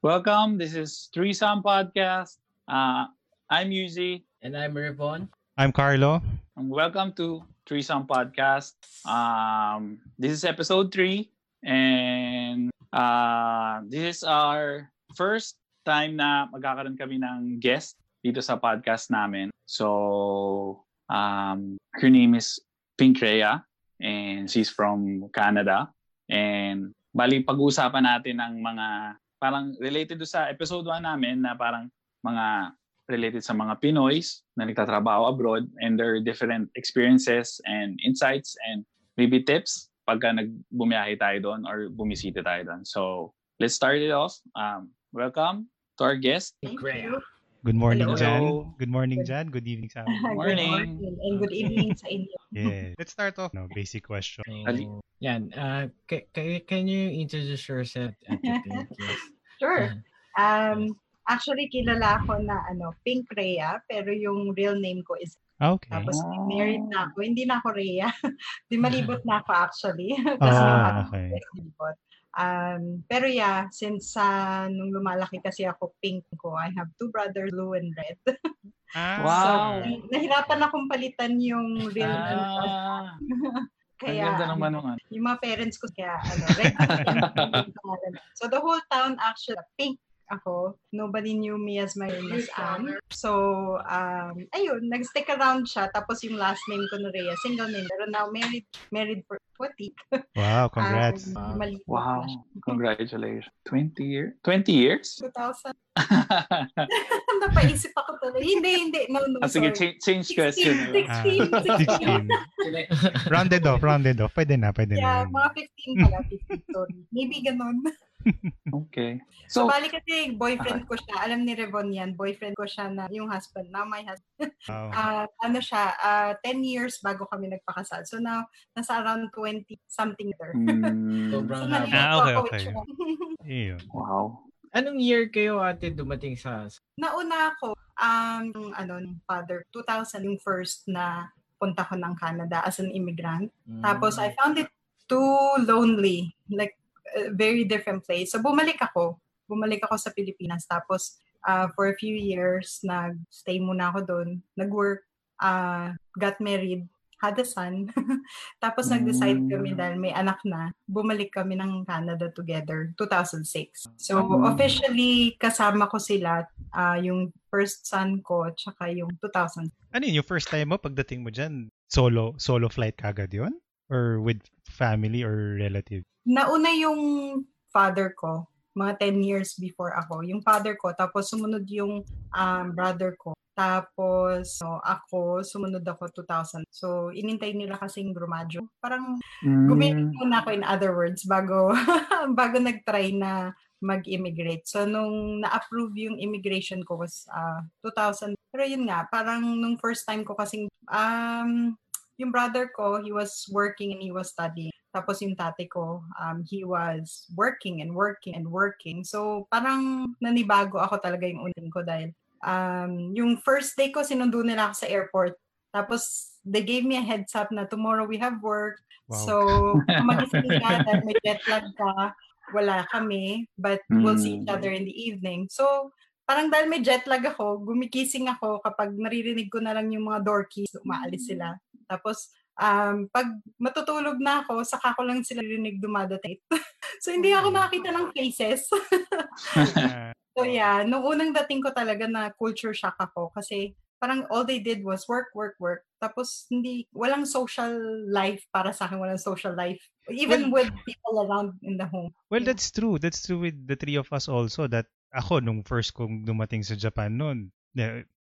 Welcome. This is Threesome Podcast. Uh, I'm Yuzi. And I'm Rivon. I'm Carlo. And welcome to Threesome Podcast. Um, this is episode three, and uh, this is our first time na magkakaroon kami ng guest dito sa podcast namin. So, um, her name is Pink Rhea, and she's from Canada. And bali pag-uusapan natin ng mga parang related do sa episode 1 namin na parang mga related sa mga Pinoys na nagtatrabaho abroad and their different experiences and insights and maybe tips pagka nagbumiyahe tayo doon or bumisita tayo doon. So, let's start it off. Um, welcome to our guest. Great. Good morning, Hello. Jan. Good morning, Jan. Good evening sa amin. Morning. Good morning and good evening sa inyo. Yeah. Let's start off. No, basic question. Ali- So, yan. Uh, ca- ca- can you introduce yourself at the pink? Yes. Sure. Um, actually, kilala ako na ano, Pink Rhea, pero yung real name ko is Ah, Okay. tapos Ah. married na ako. Hindi na ako Rhea. Di malibot na ako actually. Kasi Ah, okay. malibot. Um, pero yeah, since uh, nung lumalaki kasi ako pink ko, I have two brothers, blue and red. Ah, Wow. So, nahirapan akong palitan yung real. Ah, ang Kaya, ganda naman ng ano. yung mga parents ko kaya ano, red. So the whole town actually pink ako. Nobody knew me as my name is Anne. So, um, ayun, nag-stick around siya. Tapos yung last name ko na Rhea, single name. Pero now married, married for 20. Wow, congrats. Um, Wow. Congratulations. 20 years? 20 years? 2000. Napaisip ako tuloy. Hindi, hindi. No, no, ah, sige, change, change question. 16, Ah, 16, 16. 16. rounded off, rounded off. Pwede na, pwede Yeah, na. mga 15 pala, 15, sorry. Maybe ganun. Okay. So, So, bali kasi boyfriend ko siya. Alam ni Revon yan. Boyfriend ko siya na yung husband. Now my husband. Wow. Ah, ano siya, ah 10 years bago kami nagpakasal. So now, nasa around 20 something there. mm, Sobrang So, nalilito Ah, okay, okay. siya. Wow. Anong year kayo ate dumating sa... Nauna ako, um, ano, ng father, 2000 yung first na punta ko ng Canada as an immigrant. Mm. Tapos I found it too lonely, like a very different place. So bumalik ako. Bumalik ako sa Pilipinas. Tapos uh, for a few years, nag-stay muna ako doon. Nag-work, uh, got married, had a son. Tapos nag-decide Mm. kami dahil may anak na, bumalik kami ng Canada together, 2006. So Mm. officially, kasama ko sila, uh, yung first son ko, tsaka yung 2000 Ano yun, yung first time mo pagdating mo dyan, solo solo flight kagad yun? Or with family or relative? Nauna yung father ko, mga 10 years before ako. Yung father ko, tapos sumunod yung um, brother ko. Tapos no, ako, sumunod ako 2000. So, inintay nila kasing grumadyo. Parang gumiling muna ako in other words bago bago nag-try na mag-immigrate. So, nung na-approve yung immigration ko was uh, 2000. Pero yun nga, parang nung first time ko kasing, um, yung brother ko, he was working and he was studying. Tapos yung tate ko, um, he was working and working and working. So, parang nanibago ako talaga yung unin ko dahil um, yung first day ko, sinundo nila ako sa airport. Tapos, they gave me a heads up na tomorrow we have work. Wow. So, magising ka dahil may jet lag ka, wala kami, but we'll see each Mm. other in the evening. So, parang dahil may jet lag ako, gumikising ako kapag naririnig ko na lang yung mga door keys, umaalis sila. Tapos, um, pag matutulog na ako, saka ko lang sila rinig dumadating. so, hindi ako nakakita ng faces. So, yeah, nung unang dating ko talaga na culture shock ako kasi parang all they did was work, work, work. Tapos, hindi, walang social life para sa akin, walang social life. Even with people around in the home. well, that's true. That's true with the three of us also that ako nung first kong dumating sa Japan noon,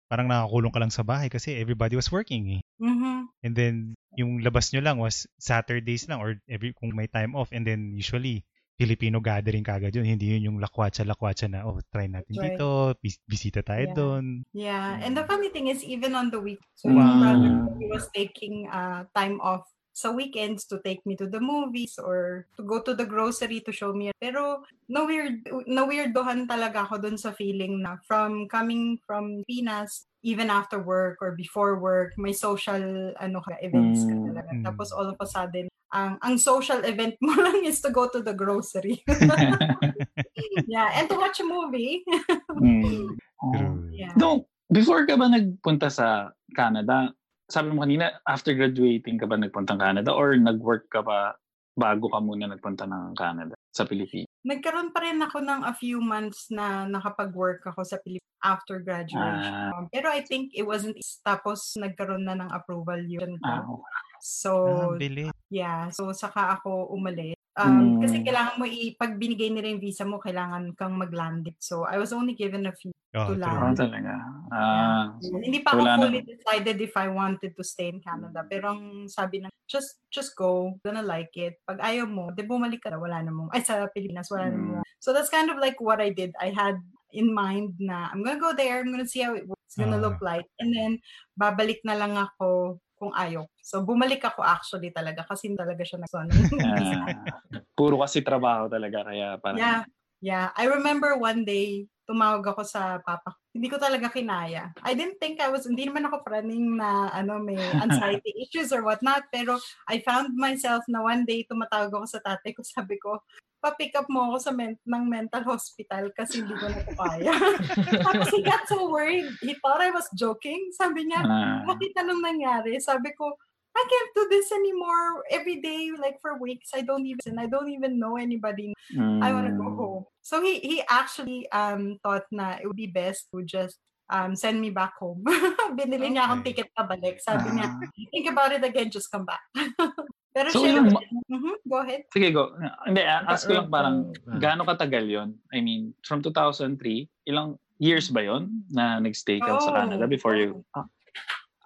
parang nakakulong ka lang sa bahay kasi everybody was working eh. Mhm. And then, yung labas nyo lang was Saturdays lang or every kung may time off. And then, usually, Filipino gathering kagad yun. Hindi yun yung lakwatsa-lakwatsa na, oh, try natin That's right. dito, bis- bisita tayo Yeah. doon. Yeah, and the funny thing is, even on the week, so Wow. yung brother he was taking uh, time off sa weekends to take me to the movies or to go to the grocery to show me. Pero no weird, no weirdohan talaga ako dun sa feeling na from coming from Pinas, even after work or before work, may social ano ka, events ka Mm. talaga. Mm. Tapos all of a sudden, ang ang social event mo lang is to go to the grocery. yeah, and to watch a movie. Mm. True. Yeah. No, before ka ba nagpunta sa Canada, sabi mo kanina, after graduating ka ba nagpunta ng Canada or nag-work ka pa bago ka muna nagpunta ng Canada sa Pilipinas? Nagkaroon pa rin ako ng a few months na nakapag-work ako sa Pilipinas after graduation. Ah. Um, Pero I think it wasn't tapos nagkaroon na ng approval yun ko. Ah, So, Ah, bilis. yeah. So, saka ako umalis. Um, Mm. Kasi kailangan mo, i- pag binigay nila yung visa mo, kailangan kang mag-land it. So, I was only given a few. Oh, true. oh, land. talaga. Ah, Hindi pa ako fully decided if I wanted to stay in Canada. Pero ang sabi na, just just go. Gonna like it. Pag ayaw mo, di bumalik ka na. Wala na mo. Ay, sa Pilipinas, wala na mo. So, that's kind of like what I did. I had in mind na I'm gonna go there. I'm gonna see how it. It's gonna Ah. look like. And then, babalik na lang ako kung ayaw. So, bumalik ako actually talaga kasi talaga siya nagsono. ah, puro kasi trabaho talaga kaya parang Yeah. Yeah. I remember one day, tumawag ako sa papa. Hindi ko talaga kinaya. I didn't think I was, hindi naman ako praning na ano, may anxiety issues or whatnot. Pero I found myself na one day tumatawag ako sa tatay ko. Sabi ko, pa-pick up mo ako sa men- ng mental hospital kasi hindi ko na kaya. Tapos he got so worried. He thought I was joking. Sabi niya, ah, bakit anong nangyari? Sabi ko, I can't do this anymore every day, like for weeks. I don't even, I don't even know anybody. I want to go mm, home. So he he actually um thought na it would be best to just um send me back home. Binili niya akong Okay. ticket pabalik. Sabi niya, ah. think about it again, just come back. Pero So, ilang Mhm, go ahead. Sige, go. Hindi, ask ko lang parang Ah. gaano katagal yon I mean, from 2003, ilang years ba yon na nagstay ka sa Oh, Canada before you... Ah,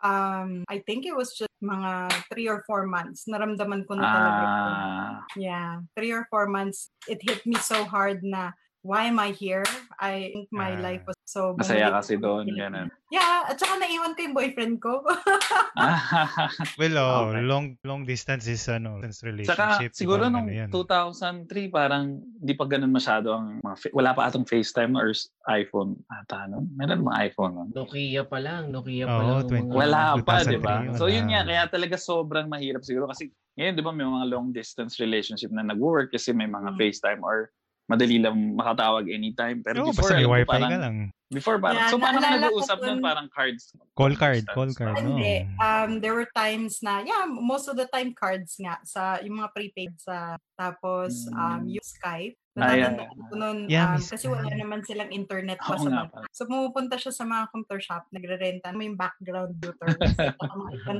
Um, I think it was just mga three or four months. Naramdaman ko na talaga. ah, Yeah, three or four months, it hit me so hard na why am I here? I think my Ah. life was so masaya kasi doon, ganun. Yeah, at saka naiwan ko yung boyfriend ko. Well, oh, Okay. long long distance is ano, distance Saka relationship. siguro ibang nung ano yan. 2003 parang di pa ganun masyado ang mga fa- wala pa atong FaceTime or iPhone ata no? Meron mga iPhone no? Nokia pa lang, Nokia pa Oo, lang. ang 20. mga- Wala pa, 2003 di ba? So yun nga, kaya talaga sobrang mahirap siguro kasi ngayon di ba may mga long distance relationship na nag-work kasi may mga Mm. FaceTime or madali lang makatawag anytime. Pero Oo, before, basta may wifi parang, ka lang. before parang, Yeah, so paano ko nag-uusap nun? Parang cards. Call card, distance. call card. no? Hindi. Um, there were times na, yeah, most of the time cards nga sa yung mga prepaid sa tapos um Mm. yung Skype. Ah, yeah. Natatandaan ko nun, Yeah, um, may kasi wala naman silang internet pa sa bansa. So pumupunta siya sa mga computer shop, nagre-renta yung background computer.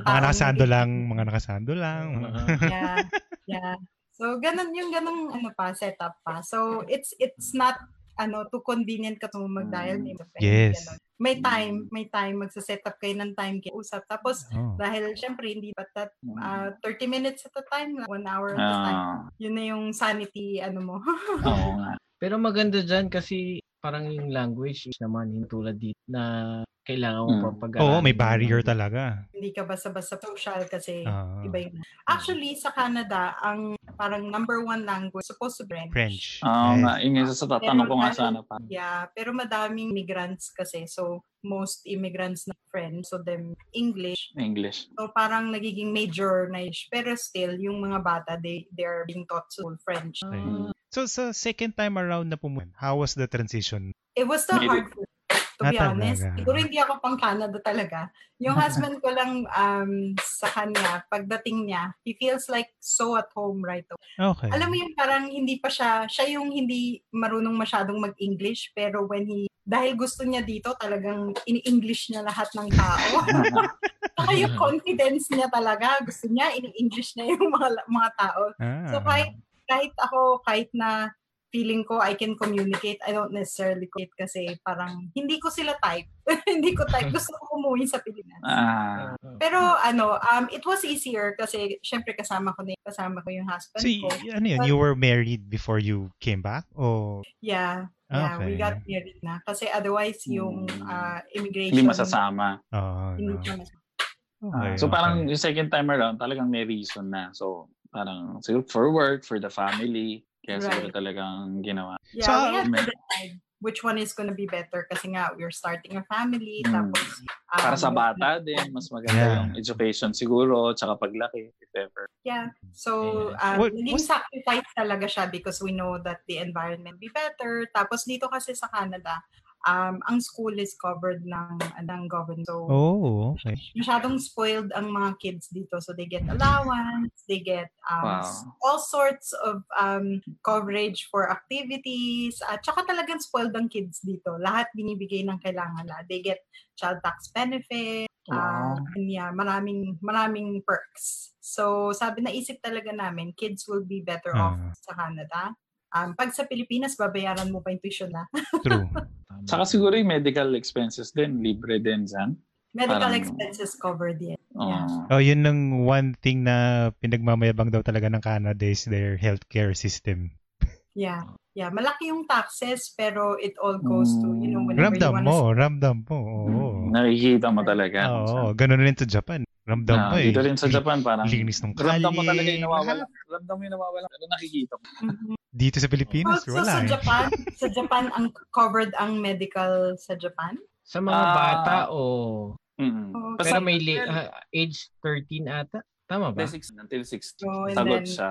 Mga nakasando lang, mga nakasando lang. Uh-huh. yeah. Yeah. So ganun yung ganung ano pa setup pa. So it's it's not ano too convenient ka to mag-dial Mm. name. Yes. Ganun. May time, may time magsa-set up kayo ng time kayo usap. Tapos Oh. dahil syempre hindi pa that uh, 30 minutes at a time, one hour at a time. Ah, Yun na yung sanity ano mo. oo nga. Pero maganda dyan kasi parang yung language is naman hindi tulad dito na kailangan mo Mm. pang pag Oo, may barrier talaga. hindi ka basta-basta social kasi Ah, iba yung Actually sa Canada, ang parang number one language supposed to be French. French. Oo Yes. nga. Yun yung sa tatanong ko nga Pero sana pa. Yeah, pero madaming migrants kasi. So, most immigrants na French. So, them English. English. So, parang nagiging major na ish. Pero still, yung mga bata, they, they are being taught to French. Mm. So, sa second time around na pumunta, how was the transition? It was still Maybe- hard for to be Ah, honest. talaga? Siguro hindi ako pang Canada talaga. Yung husband ko lang um, sa kanya, pagdating niya, he feels like so at home right away. Okay. Alam mo yung parang hindi pa siya, siya yung hindi marunong masyadong mag-English, pero when he, dahil gusto niya dito, talagang ini-English niya lahat ng tao. Saka yung confidence niya talaga, gusto niya, ini-English niya yung mga, mga tao. Ah. So kahit, kahit ako, kahit na feeling ko I can communicate, I don't necessarily communicate kasi parang hindi ko sila type. hindi ko type. Gusto ko umuwi sa Pilipinas. Ah, Pero ano, um, it was easier kasi syempre kasama ko na kasama ko yung husband So, ko. ano yun, you were married before you came back? O, Yeah. Yeah, we Okay. got married na. Kasi otherwise, yung uh, immigration... hindi masasama. oh, Hindi no. Ah, Okay, so parang okay. yung second time around, talagang may reason na. So parang siguro for work, for the family, kaya Right. talagang ginawa. Yeah, So, we have to decide which one is gonna be better kasi nga, we're starting a family, Hmm. tapos... Para sa um, bata din, mas maganda Yeah. yung education siguro, tsaka paglaki, if ever. Yeah. So, um, What- naging what's- sacrifice talaga siya because we know that the environment be better. Tapos dito kasi sa Canada, um, ang school is covered ng, ng government. So, Oh, okay. masyadong spoiled ang mga kids dito. So they get allowance, they get um, Wow. all sorts of um, coverage for activities. At saka talagang spoiled ang kids dito. Lahat binibigay ng kailangan na. They get child tax benefit. Wow. Uh, yeah, maraming maraming perks. So sabi naisip talaga namin, kids will be better off Ah. sa Canada. Um, pag sa Pilipinas, babayaran mo pa yung tuition na. True. Tama. Saka siguro yung medical expenses din, libre din dyan. Medical Parang- expenses covered din. Oh. Yeah. Oh, yun ang one thing na pinagmamayabang daw talaga ng Canada is their healthcare system. Yeah. Yeah, malaki yung taxes pero it all goes to, you know, Mm. whenever you Ramdam wanna mo, ramdam mo. Oo. Nakikita mo talaga. Oo, ganun rin sa Japan. Ramdam Ah, mo eh. dito rin sa Japan, parang Linis ng ramdam mo talaga kalye, yung nawawala. Ramdam mo yung nawawala. Pero nakikita mo. Mhm. Dito sa Pilipinas, Also, wala sa eh. Japan, sa Japan ang covered ang medical sa Japan. Sa mga Ah. bata o Mm. Oh, pero may li- ah, age 13 ata. Tama ba? Until 16. Until 16. So, and Sagot then- siya.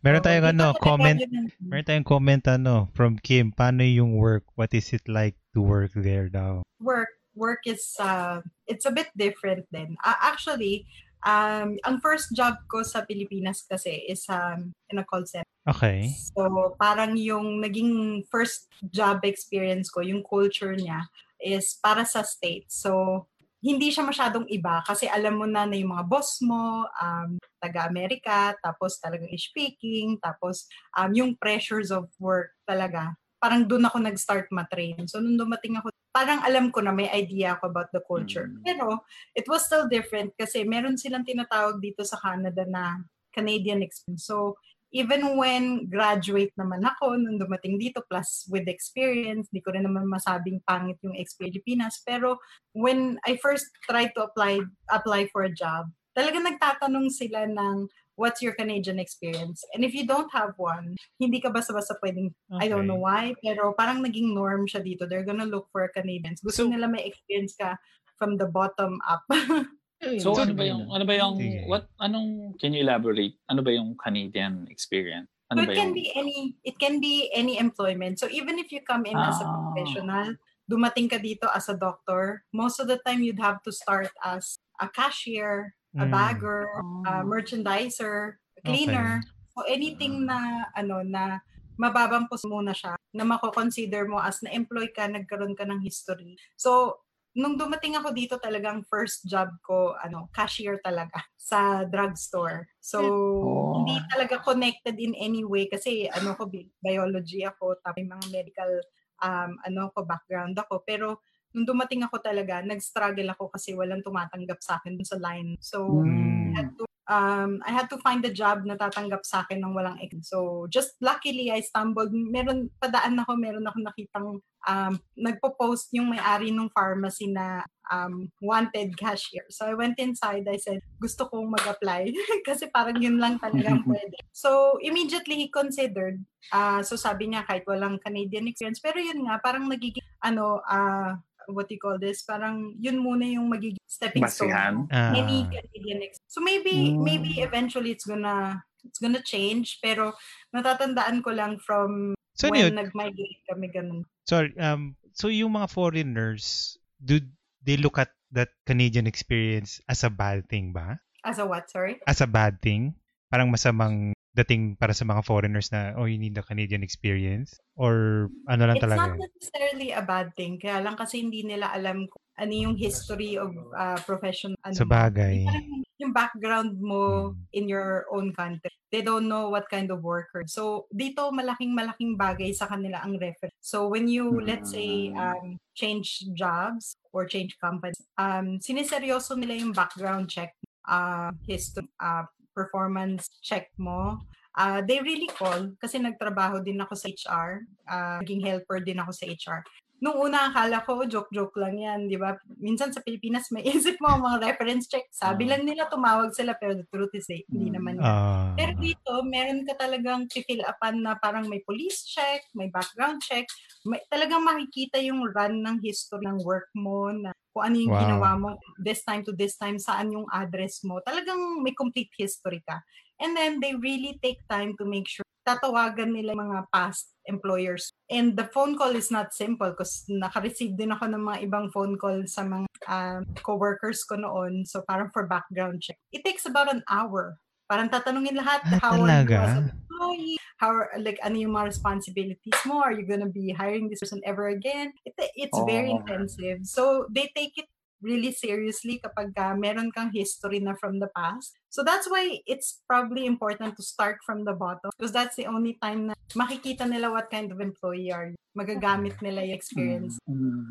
Meron So, tayong ano, comment, meron tayong comment ano, from Kim, paano yung work? What is it like to work there daw? work work is uh, it's a bit different then. Uh, actually, um, ang first job ko sa Pilipinas kasi is um, in a call center. Okay. So, parang yung naging first job experience ko, yung culture niya, is para sa state. So, hindi siya masyadong iba kasi alam mo na na yung mga boss mo, um, taga-Amerika, tapos talagang speaking, tapos um, yung pressures of work talaga. Parang doon ako nag-start matrain. So, nung dumating ako, parang alam ko na may idea ako about the culture. Mm. Pero, it was still different kasi meron silang tinatawag dito sa Canada na Canadian experience. So, even when graduate naman ako, nung dumating dito, plus with experience, di ko rin naman masabing pangit yung experience Pilipinas. Pero when I first tried to apply apply for a job, talaga nagtatanong sila ng what's your Canadian experience? And if you don't have one, hindi ka basta-basta pwedeng, I don't know why, pero parang naging norm siya dito. They're gonna look for Canadians. Gusto So- nila may experience ka from the bottom up. So ano ba yung ano ba yung what anong can you elaborate? Ano ba yung Canadian experience? Ano So it can be any it can be any employment. So even if you come in as a Ah. professional, dumating ka dito as a doctor, most of the time you'd have to start as a cashier, a Mm. bagger, Ah. a merchandiser, a cleaner. So anything na ano na mababang pos muna siya na mako-consider mo as na-employ ka, nagkaroon ka ng history. So nung dumating ako dito talagang first job ko ano cashier talaga sa drugstore. So Oh. hindi talaga connected in any way kasi ano ko bi- biology ako tapos may mga medical um ano ko background ako pero nung dumating ako talaga nag-struggle ako kasi walang tumatanggap sa akin sa line. So Mm. I had to um, I had to find a job na tatanggap sa akin ng walang ex. So, just luckily, I stumbled. Meron, padaan ako, meron ako nakitang um, nagpo-post yung may-ari ng pharmacy na um, wanted cashier. So, I went inside. I said, gusto kong mag-apply. Kasi parang yun lang talagang pwede. So, immediately he considered. Uh, so, sabi niya, kahit walang Canadian experience. Pero yun nga, parang nagiging, ano, uh, what do you call this? Parang yun muna yung magiging stepping stone Basihan? Ah, many Canadian ex- So maybe Mm. maybe eventually it's gonna it's gonna change pero natatandaan ko lang from so when yun? nag-migrate kami ganun. Sorry, um, so yung mga foreigners, do they look at that Canadian experience as a bad thing ba? As a what, sorry? As a bad thing? Parang masamang dating para sa mga foreigners na, oh, you need the Canadian experience? Or ano lang It's talaga? not necessarily a bad thing. Kaya lang kasi hindi nila alam kung ano yung history of uh, profession. Ano Sa bagay. Yung background mo Mm. in your own country. They don't know what kind of worker. So, dito malaking malaking bagay sa kanila ang reference. So, when you, let's say, Mm. um, change jobs or change companies, um, siniseryoso nila yung background check, uh, history, uh, performance check mo. Uh, they really call kasi nagtrabaho din ako sa HR. Uh, naging helper din ako sa HR. Nung una, akala ko, joke-joke lang yan, di ba? Minsan sa Pilipinas, may isip mo ang mga reference check. Sabi Ah. lang nila, tumawag sila, pero the truth is, eh, hindi Mm. naman yan. Ah, Pero dito, meron ka talagang fill upan na parang may police check, may background check. May, talagang makikita yung run ng history ng work mo na kung ano yung Wow. ginawa mo this time to this time, saan yung address mo. Talagang may complete history ka. And then they really take time to make sure tatawagan nila yung mga past employers. And the phone call is not simple because naka-receive din ako ng mga ibang phone call sa mga um, co-workers ko noon. So parang for background check. It takes about an hour. Parang tatanungin lahat, Ah, how talaga? Employee? How, like, ano yung mga responsibilities mo? Are you gonna be hiring this person ever again? It, it's very Oh. intensive. So they take it really seriously kapag uh, meron kang history na from the past. So that's why it's probably important to start from the bottom because that's the only time na makikita nila what kind of employee are you. Magagamit nila yung experience. Mm.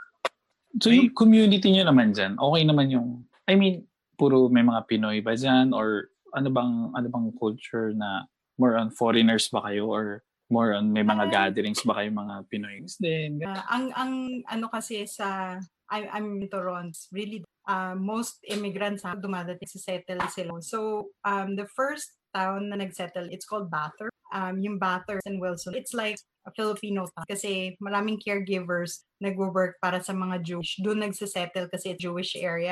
So yung community nyo naman dyan, okay naman yung, I mean, puro may mga Pinoy ba dyan? Or ano bang, ano bang culture na more on foreigners ba kayo? Or more on may mga Ah. gatherings ba kayo mga Pinoys din? Uh, ang ang ano kasi sa I, I'm in Toronto, really uh, most immigrants ha, dumadating sa settle sila. So um, the first town na nagsettle, it's called Bathurst. Um, yung Bathurst and Wilson, it's like a Filipino town kasi maraming caregivers nagwo-work para sa mga Jewish. Doon nagsisettle kasi it's Jewish area.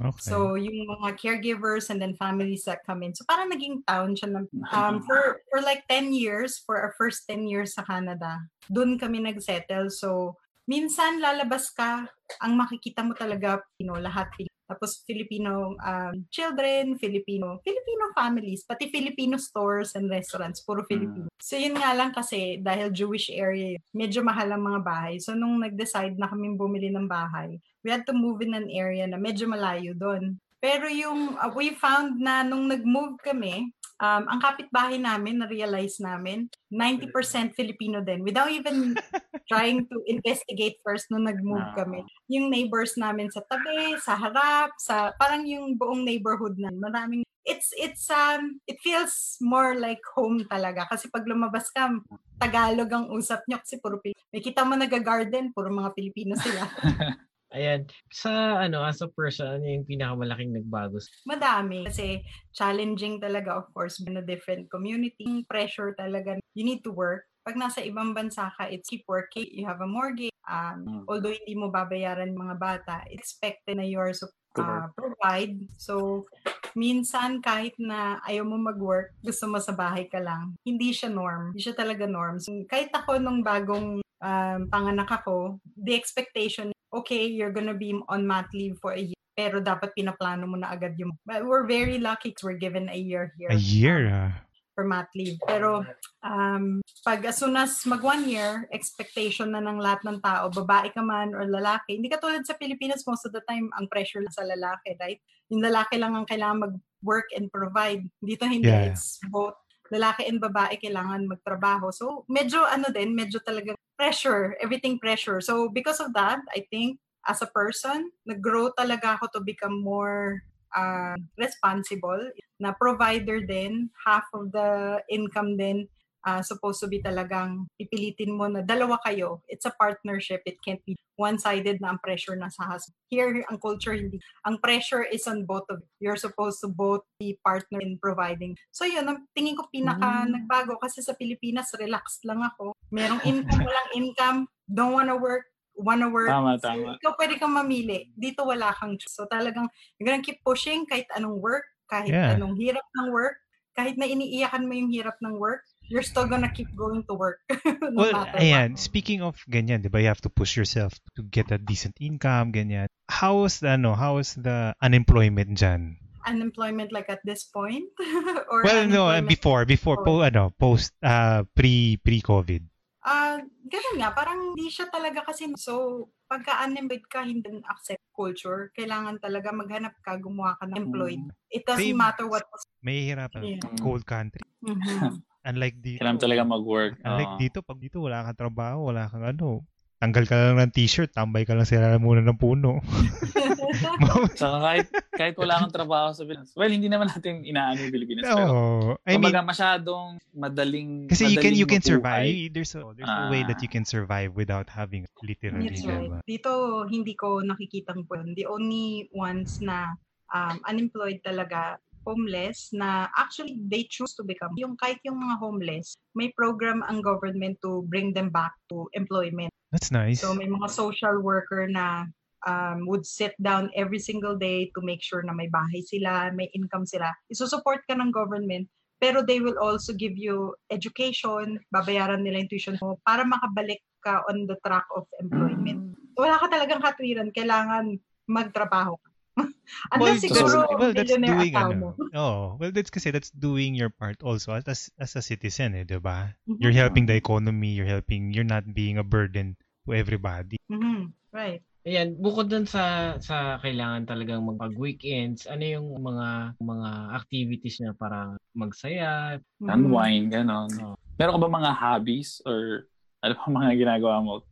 Okay. So yung mga caregivers and then families that come in. So parang naging town siya ng um, for for like 10 years, for our first 10 years sa Canada, doon kami nagsettle. So, minsan lalabas ka, ang makikita mo talaga, you know, lahat. Tapos Filipino um, children, Filipino, Filipino families, pati Filipino stores and restaurants, puro Filipino. So yun nga lang kasi dahil Jewish area, medyo mahal ang mga bahay. So nung nag-decide na kaming bumili ng bahay, we had to move in an area na medyo malayo doon. Pero yung uh, we found na nung nag-move kami, um, ang kapitbahay namin, na-realize namin, 90% Filipino din. Without even trying to investigate first nung nag-move Ah. kami. Yung neighbors namin sa tabi, sa harap, sa parang yung buong neighborhood na maraming it's it's um it feels more like home talaga kasi pag lumabas ka Tagalog ang usap nyo kasi puro Pilipino. May kita mo nag-garden, puro mga Pilipino sila. Ayan. Sa ano, as a person, ano yung pinakamalaking nagbago? Madami kasi challenging talaga of course in a different community. Pressure talaga. You need to work. Pag nasa ibang bansa ka, it's keep working. You have a mortgage. Um, Mm. although hindi mo babayaran mga bata, it's expected na you are uh, provide. So, minsan kahit na ayaw mo mag-work, gusto mo sa bahay ka lang, hindi siya norm. Hindi siya talaga norm. So, kahit ako nung bagong um, panganak ako, the expectation, okay, you're gonna be on mat leave for a year, pero dapat pinaplano mo na agad yung... But we're very lucky we're given a year here A year, ah. for mat leave. Pero um, pag as soon as mag one year, expectation na ng lahat ng tao, babae ka man or lalaki. Hindi katulad sa Pilipinas, most of the time, ang pressure lang sa lalaki, right? Yung lalaki lang ang kailangan mag-work and provide. Dito hindi, Yeah. it's both lalaki and babae kailangan magtrabaho. So, medyo ano din, medyo talaga pressure, everything pressure. So, because of that, I think, as a person, nag-grow talaga ako to become more uh, responsible na provider din, half of the income din uh, supposed to be talagang pipilitin mo na dalawa kayo. It's a partnership. It can't be one-sided na ang pressure na sa husband. Here, ang culture hindi. Ang pressure is on both of you. You're supposed to both be partner in providing. So yun, ang tingin ko pinaka Mm. nagbago kasi sa Pilipinas, relaxed lang ako. Merong income, walang income, don't wanna work, wanna work. Tama, So, tama. ikaw pwede kang mamili. Dito wala kang choice. So talagang, you're gonna keep pushing kahit anong work, kahit Yeah. anong hirap ng work, kahit na iniiyakan mo yung hirap ng work, you're still gonna keep going to work. no Well, ayan, what. speaking of ganyan, 'di ba? You have to push yourself to get a decent income, ganyan. How is the ano, how is the unemployment diyan? Unemployment like at this point? or Well, no, uh, before before po ano, post uh pre pre-COVID. Ah, ganun nga, parang hindi siya talaga kasi so pagka unemployed ka, hindi accept culture. Kailangan talaga maghanap ka, gumawa ka ng employed. It doesn't Same. matter what May hirapan. Yeah. Cold country. Mhm. Unlike dito. Kailangan talaga mag-work. Unlike Oo. dito, pag dito wala kang trabaho, wala kang ano, tanggal ka lang ng t-shirt, tambay ka lang sa muna ng puno. Saka kahit, kahit wala kang trabaho sa Pilipinas. Well, hindi naman natin inaano yung Pilipinas. Pero, oh, I mean, kumbaga masyadong madaling kasi you can madaling you can survive. There's a, there's a way that Ah. you can survive without having literally, That's diba? right. Dito, hindi ko nakikitang po yun. The only ones na um, unemployed talaga, homeless, na actually they choose to become. Yung kahit yung mga homeless, may program ang government to bring them back to employment. That's nice. So may mga social worker na um, would sit down every single day to make sure na may bahay sila, may income sila. Isusupport ka ng government, pero they will also give you education, babayaran nila yung tuition mo para makabalik ka on the track of employment. Wala ka talagang katwiran, kailangan magtrabaho ka. Unless so- siguro well, that's doing ano. mo. Oh, well that's kasi that's doing your part also as as, a citizen, eh, 'di ba? Mhm. You're helping the economy, you're helping, you're not being a burden to everybody. Mhm. Right. Ayan, bukod dun sa sa kailangan talagang magpag weekends, ano yung mga mga activities niya para magsaya? Mhm. Unwind, ganon. Oh. Meron ka ba mga hobbies or ano pa mga ginagawa mo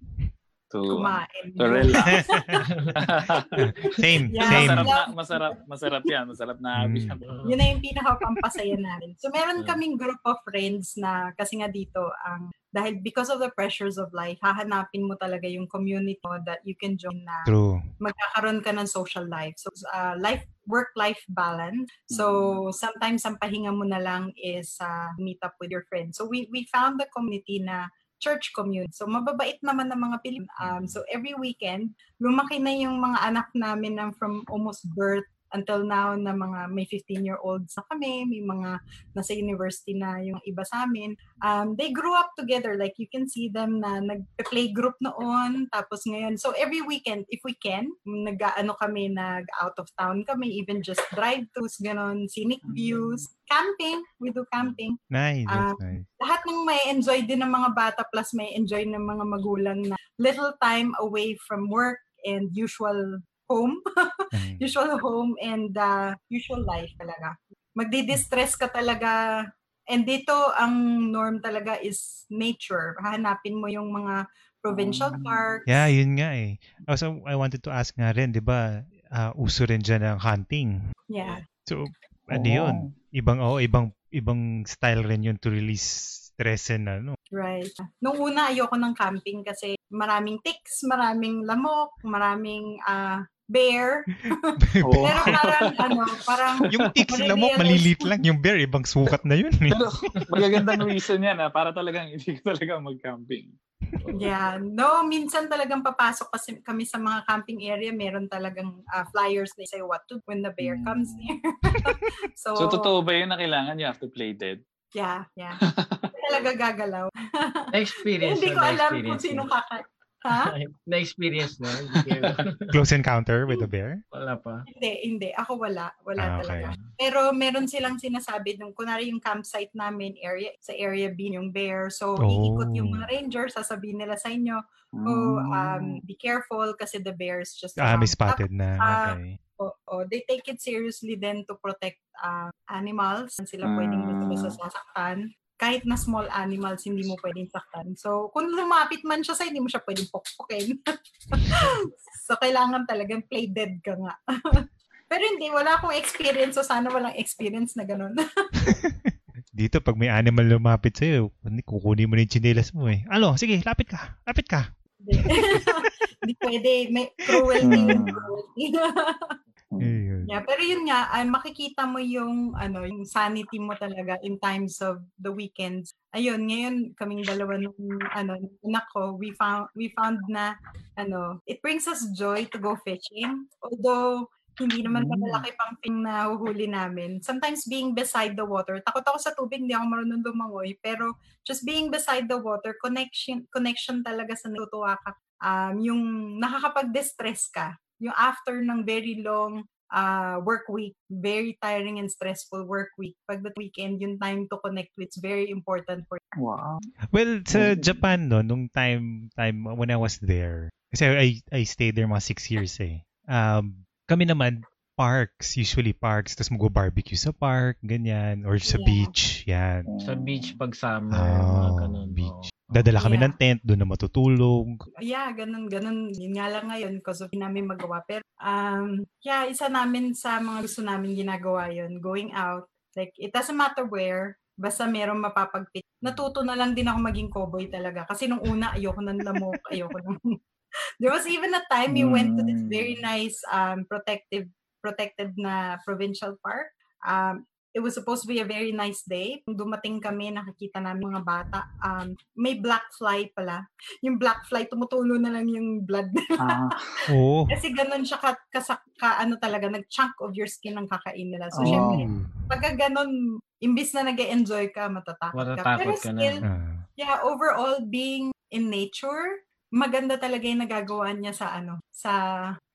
to, Kumain. to relax? same, Yeah. same. masarap, na, masarap, masarap yan. Masarap na hobby Mm. yan. Yun na yung pinaka-pampasaya namin. So, meron kaming group of friends na, kasi nga dito, ang dahil because of the pressures of life, hahanapin mo talaga yung community mo that you can join na True. magkakaroon ka ng social life. So, uh, life work-life balance. So, sometimes ang pahinga mo na lang is uh, meet up with your friends. So, we we found the community na church community. So, mababait naman ng mga Pilipino. Um, so, every weekend, lumaki na yung mga anak namin ng from almost birth until now na mga may 15-year-olds na kami, may mga nasa university na yung iba sa amin. Um, they grew up together. Like, you can see them na nag-play group noon. Tapos ngayon, so every weekend, if we can, nag-ano kami, nag-out of town kami, even just drive-thrus, ganon, scenic views, camping, we do camping. Nice, that's nice. Lahat ng may enjoy din ng mga bata plus may enjoy ng mga magulang na little time away from work and usual home, Mm. usual home and uh, usual life talaga. Magdi-distress ka talaga and dito ang norm talaga is nature. Hahanapin mo yung mga provincial Mm. parks. Yeah, yun nga eh. Also, I wanted to ask nga rin, di ba, ah, uso rin dyan ang hunting. Yeah. So, ano Oo. yun? Ibang, oh, ibang, ibang style rin yun to release stress and ano. Right. Nung una, ayoko ng camping kasi maraming ticks, maraming lamok, maraming ah, bear. Pero parang, ano, parang, Yung ticks lamok, mo. malilit lang. Yung bear, ibang sukat na yun. eh. Pero magagandang reason yan ha, para talagang hindi ka talaga mag-camping. yeah. No, minsan talagang papasok kasi kami sa mga camping area, meron talagang ah, flyers na say what to do when the bear comes near. so, So, totoo ba yun na kailangan you have to play dead? Yeah, yeah. Talaga gagalaw. Na-experience Hindi na, ko alam kung sino na. Ha? Na-experience na. Close encounter with a bear? Wala pa. Hindi, hindi. Ako wala. Wala Ah, talaga. okay. Pero meron silang sinasabi nung kunwari yung campsite namin area sa area B yung bear. So Oh. iikot yung mga rangers, sasabihin nila sa inyo, oh, um, Mm. be careful kasi the bears just Ah, may around." spotted na. ah, Okay. Tapos, oh, they take it seriously then to protect uh, animals. Sila pwedeng Mm. mm. sasaktan. Kahit na small animals, hindi mo pwedeng saktan. So, kung lumapit man siya sa hindi mo siya pwedeng pokpokin. so, kailangan talagang play dead ka nga. Pero hindi, wala akong experience. So, sana walang experience na ganun. Dito, pag may animal lumapit sa'yo, hindi, kukunin mo na yung chinelas mo eh. Ano, sige, lapit ka. Lapit ka. Hindi. Pwede. May cruelty. Cruelty. Yeah, pero yun nga, ay, makikita mo yung, ano, yung sanity mo talaga in times of the weekends. Ayun, ngayon, kaming dalawa nung, ano, anak ko, we found, we found na, ano, it brings us joy to go fishing. Although, hindi naman Mm. malaki pang fishing na huhuli namin. Sometimes being beside the water, takot ako sa tubig, hindi ako marunong lumangoy, pero just being beside the water, connection connection talaga sa natutuwa ka. Um, yung nakakapag-distress ka. Yung after ng very long uh, work week, very tiring and stressful work week. Pag the weekend, yung time to connect with, it's very important for Wow. Well, sa Mm. Japan, no, nung time, time when I was there, kasi I, I stayed there mga six years eh. Um, kami naman, parks, usually parks, tapos mag-barbecue sa park, ganyan, or sa Yeah. beach, yan. Sa beach pag summer, Ah, mga ganun. beach. oo. Dadala kami Yeah. ng tent, doon na matutulog. Yeah, ganun, ganun. Yun nga lang ngayon of hindi namin magawa. Pero, um, yeah, isa namin sa mga gusto namin ginagawa yun, going out. Like, it doesn't matter where, basta merong mapapagpit. Natuto na lang din ako maging cowboy talaga. Kasi nung una, ayoko ng lamok, ayoko ng... There was even a time we went to this very nice um, protective protected na provincial park. Um, it was supposed to be a very nice day. Nung dumating kami, nakakita namin mga bata. Um, may black fly pala. Yung black fly, tumutulo na lang yung blood. Ah, Oh. Kasi ganun siya ka, kasak, ka, ano talaga, nag-chunk of your skin ang kakain nila. So, Oh. syempre, pagka ganun, imbis na nag enjoy ka, matatakot ka. Pero ka na. still, Ah. yeah, overall, being in nature, maganda talaga yung nagagawa niya sa ano, sa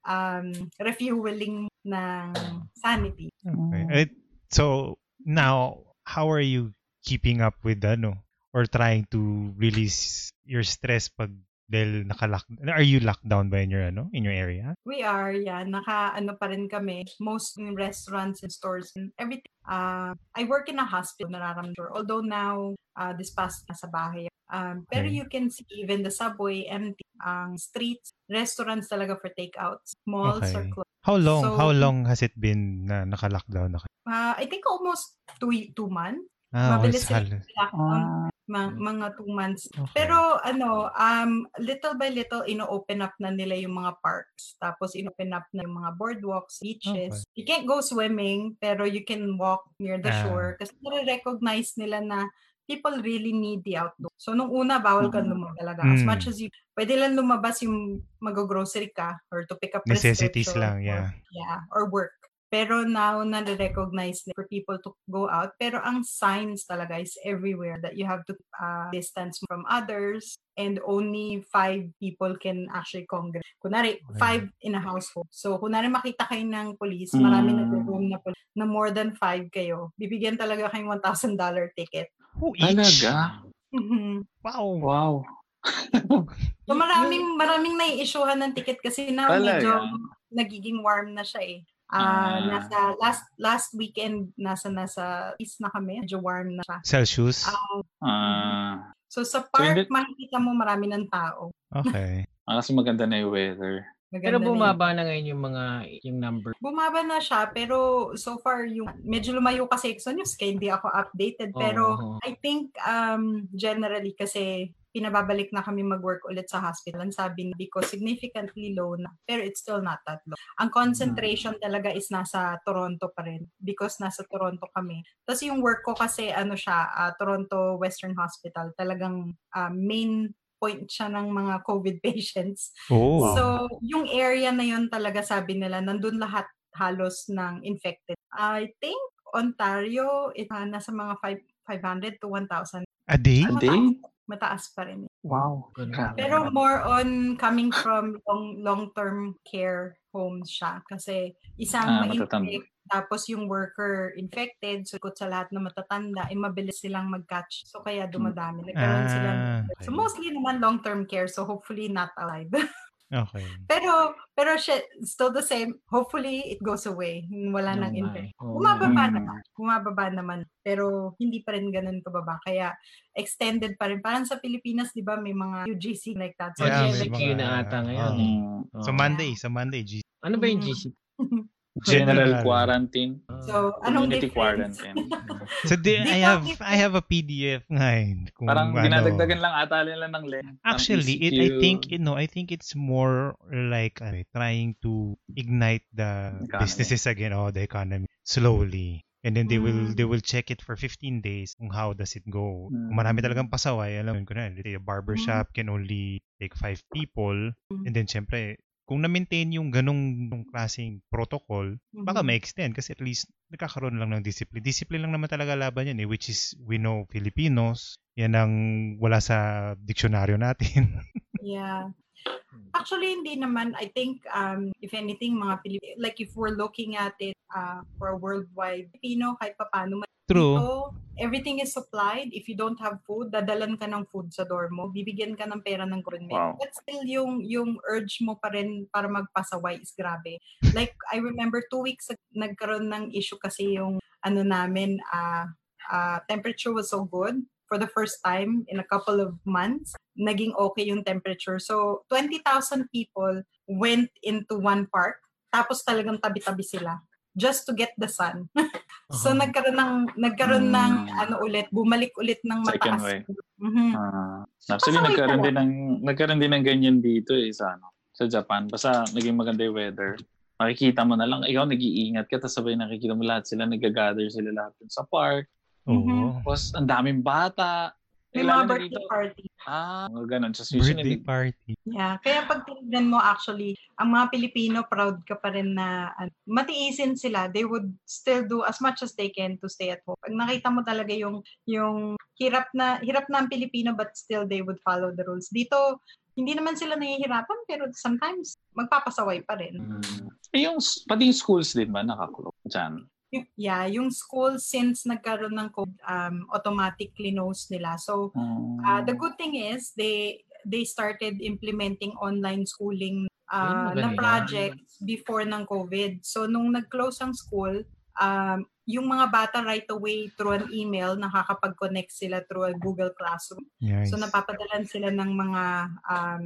um, refueling ng sanity. Okay. Mm. So now, how are you keeping up with ano or trying to release your stress pag dahil naka-lock are you locked down ba in your ano in your area? We are, yeah, naka ano pa rin kami, most in restaurants and stores and everything. Uh, I work in a hospital, nararamdaman. Although now, uh, this past nasa bahay. Um, pero Okay. you can see even the subway empty, ang streets, restaurants talaga for takeouts, malls Okay. closed. How long So- how long has it been na naka-lockdown na kayo? Uh, I think almost two, two months. Ah, Mabilis sila lockdown, ah, ma- mga two months. okay. Pero ano, um, little by little, ino-open up na nila yung mga parks. Tapos ino-open up na yung mga boardwalks, beaches. You can't go swimming, pero you can walk near the Ah. shore. Kasi nare-recognize nila na people really need the outdoor. So, nung una, bawal ka Mm. lumabas talaga. As Mm. much as you, pwede lang lumabas yung mag-grocery ka or to pick up necessities lang, or- yeah. yeah, or work. Pero now, na-recognize for people to go out. Pero ang signs talaga is everywhere that you have to uh, distance from others and only five people can actually congregate. Kunwari, Okay. five in a household. So, kunwari makita kayo ng police, marami Mm. nag-room na police, na more than five kayo, bibigyan talaga kayong $1,000 ticket. Oh, each? talaga? Mhm. Wow. Wow. So, maraming, maraming nai-issuehan ng ticket kasi now Talaga? medyo nagiging warm na siya eh. Ah, Ah. nasa last last weekend nasa nasa east na kami, medyo warm na siya. Celsius? Ah, Ah, so sa So, park hindi- makikita mo marami ng tao. Okay. ah, kasi maganda na yung weather. Maganda Pero na bumaba na ngayon yung mga yung number. Bumaba na siya pero so far yung medyo lumayo kasi sa news kaya hindi ako updated pero Oo. I think um generally kasi pinababalik na kami mag-work ulit sa hospital. Ang sabi ni because significantly low na pero it's still not that low. Ang concentration talaga is nasa Toronto pa rin because nasa Toronto kami. Tapos yung work ko kasi ano siya, ah, Toronto Western Hospital. Talagang ah, main point siya ng mga COVID patients. Oh. So, yung area na yun talaga sabi nila, nandun lahat halos ng infected. I think Ontario, it, ah, nasa mga five- 500 to 1,000. a day? A day? Mataas pa rin. Wow. Grabe. Pero more on coming from long, long-term care homes siya. Kasi isang Ah, ma-infect. Tapos yung worker infected, so ikot sa lahat na matatanda, eh mabilis silang mag-catch. So kaya dumadami. Nagkaroon sila. ng- Ah, So okay. mostly naman long-term care, so hopefully not alive. Okay. Pero, pero shit, still the same. Hopefully, it goes away. Wala nang nga impact. eh. Oo Bumababa. Mm. naman. Bumababa naman. Pero, hindi pa rin ganun kababa. Kaya, extended pa rin. Parang sa Pilipinas, di ba, may mga UGC like that. So, Yeah, GC may Q mga- na ata ngayon. eh. Mm. Oo. So Monday, sa Monday, G. Ano ba yung Mm. General quarantine. So, anong Community difference? quarantine. So di, I have? I have a PDF ngayon. Kung Parang ano. dinadagdagan lang ata nila ng length. ng Actually, it I ECQ. think you know, I think it's more like ano, trying to ignite the Economy. businesses again, oh, the economy slowly. And then they will Mm. they will check it for 15 days kung how does it go. Kung Mm. marami talagang pasaway, alam mo ko na, let's say a barber shop can only take five people. Mm. And then syempre, kung na-maintain yung ganong yung klaseng protocol, baka Mhm. ma-extend kasi at least nagkakaroon lang ng discipline. Discipline lang naman talaga laban yan eh, which is we know Filipinos, yan ang wala sa diksyonaryo natin. Yeah. Actually, hindi naman. I think, um, if anything, mga Pilipino, like if we're looking at it uh, for a worldwide Filipino, kahit pa paano, True. dito, everything is supplied. If you don't have food, dadalan ka ng food sa door mo. Bibigyan ka ng pera ng government. Wow. But still, yung, yung urge mo pa rin para magpasaway is grabe. Like, I remember two weeks ag- nagkaroon ng issue kasi yung ano namin, uh, uh, temperature was so good for the first time in a couple of months. Naging okay yung temperature. So, 20,000 people went into one park. Tapos talagang tabi-tabi sila just to get the sun. so Aha. nagkaroon ng nagkaroon ng Mm. ano ulit, bumalik ulit ng Second mataas. wave. Mhm. Ah, actually, Pasaway nagkaroon pala. din ng nagkaroon din ng ganyan dito eh sa ano, sa Japan. Basta naging maganda yung weather. makikita mo na lang, ikaw nag-iingat ka, tapos sabay nakikita mo lahat sila, nag-gather sila lahat sa park. Oo. Mhm. Tapos ang daming bata. May mga birthday dito, party. Ah, mga ganun. Just Birthday usually, party. Yeah. Kaya pag tinignan mo actually, ang mga Pilipino proud ka pa rin na ano, matiisin sila. They would still do as much as they can to stay at home. Pag nakita mo talaga yung yung hirap na hirap na ang Pilipino but still they would follow the rules. Dito hindi naman sila nahihirapan pero sometimes magpapasaway pa rin. mm, eh, yung, pati yung schools din ba nakaklose dyan? Yeah, yung school since nagkaroon ng COVID, um, automatic close nila. So Uh, the good thing is they they started implementing online schooling uh, na projects before ng COVID. So nung nag-close ang school, um, yung mga bata right away through an email nakakapag-connect sila through a Google Classroom. Nice. So napapadalan sila ng mga um,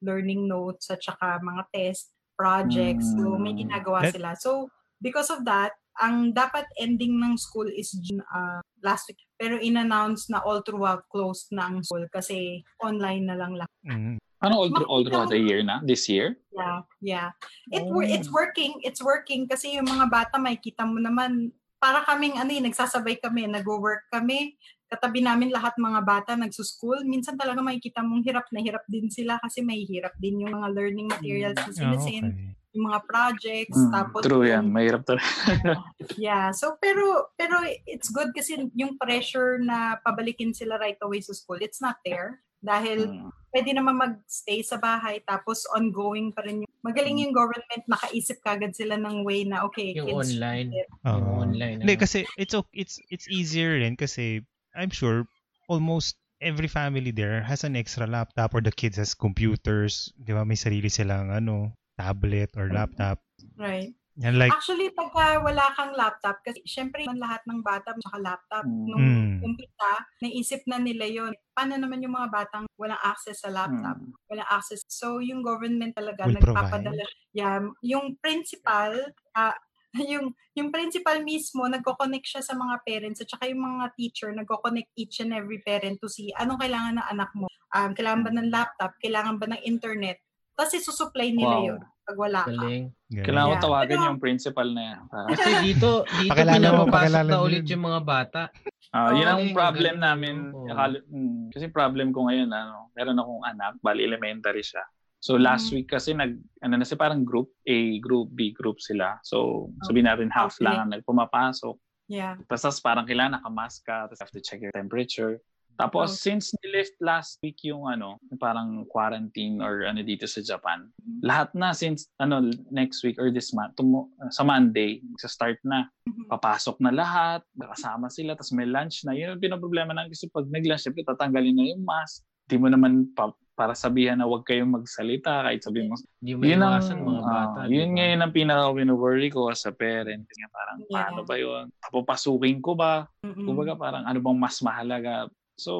learning notes at saka mga test projects. So may Mm. ginagawa That- sila. So because of that, ang dapat ending ng school is June, uh, last week. Pero in-announce na all throughout closed na ang school kasi online na lang lahat. Mm. Ano all, through, all throughout the year na? This year? Yeah, yeah. It wor- Oh. it's working, it's working kasi yung mga bata may kita mo naman para kaming ano eh, nagsasabay kami, nag-work kami, katabi namin lahat mga bata nagsuschool. Minsan talaga makikita mong hirap na hirap din sila kasi may hirap din yung mga learning materials na Ah, sinisend, okay. Yung mga projects, Mm, tapos true yung- yan. Mahirap talaga. Yeah, so pero pero it's good kasi yung pressure na pabalikin sila right away sa school, it's not there dahil Mm. pwede naman mag-stay sa bahay tapos ongoing pa rin yung magaling yung government nakaisip kagad sila ng way na okay, Yung kids online. Oo. Yung online. Hindi, ano. kasi it's, ok- it's, it's easier rin kasi I'm sure almost every family there has an extra laptop or the kids has computers. Di ba? May sarili silang ano, tablet or laptop. right. And like, Actually, pagka wala kang laptop, kasi syempre lahat ng bata saka laptop, Mm. nung Mm. umpisa, naisip na nila yon Paano naman yung mga batang walang access sa laptop? Mm. walang access. So, yung government talaga Will nagpapadala. Yeah, yung principal, ah, yung yung principal mismo nagko-connect siya sa mga parents at saka yung mga teacher nagko-connect each and every parent to see anong kailangan ng anak mo. Um, kailangan ba ng laptop? Kailangan ba ng internet? Tapos isusupply nila Wow. yun pag wala ka. Galing. Kailangan ko Yeah. tawagan Pero- yung principal na yan. Para, Kasi dito, dito pinapapasok na ulit yun. yung mga bata. Ah, yun ang Okay, problem namin. Akala- mm, kasi problem ko ngayon, ano, meron akong anak, bali elementary siya. So last Mm. week kasi nag, ano na siya, parang group A, group B, group sila. So sabihin natin half Okay. lang ang nagpumapasok. Yeah. Tapos parang kailangan nakamask ka, tapos have to check your temperature. Tapos Okay. since nilift last week yung ano, parang quarantine or ano dito sa Japan, lahat na since ano next week or this month, tumo, sa Monday, sa start na Mhm. papasok na lahat, nakasama sila, tapos may lunch na. Yun ang pinoproblema na kasi pag nag-lunch, syempre tatanggalin na yung mask. Di mo naman pa, para sabihan na huwag kayong magsalita kahit sabihin mo. Hindi mo Yun ang, mga bata. ah, di yun ba? ngayon ang pinaka-worry ko as a parent. Kasi parang, Yeah. paano ba yun? Papapasukin ko ba? Mm-mm. Kumbaga parang ano bang mas mahalaga? So,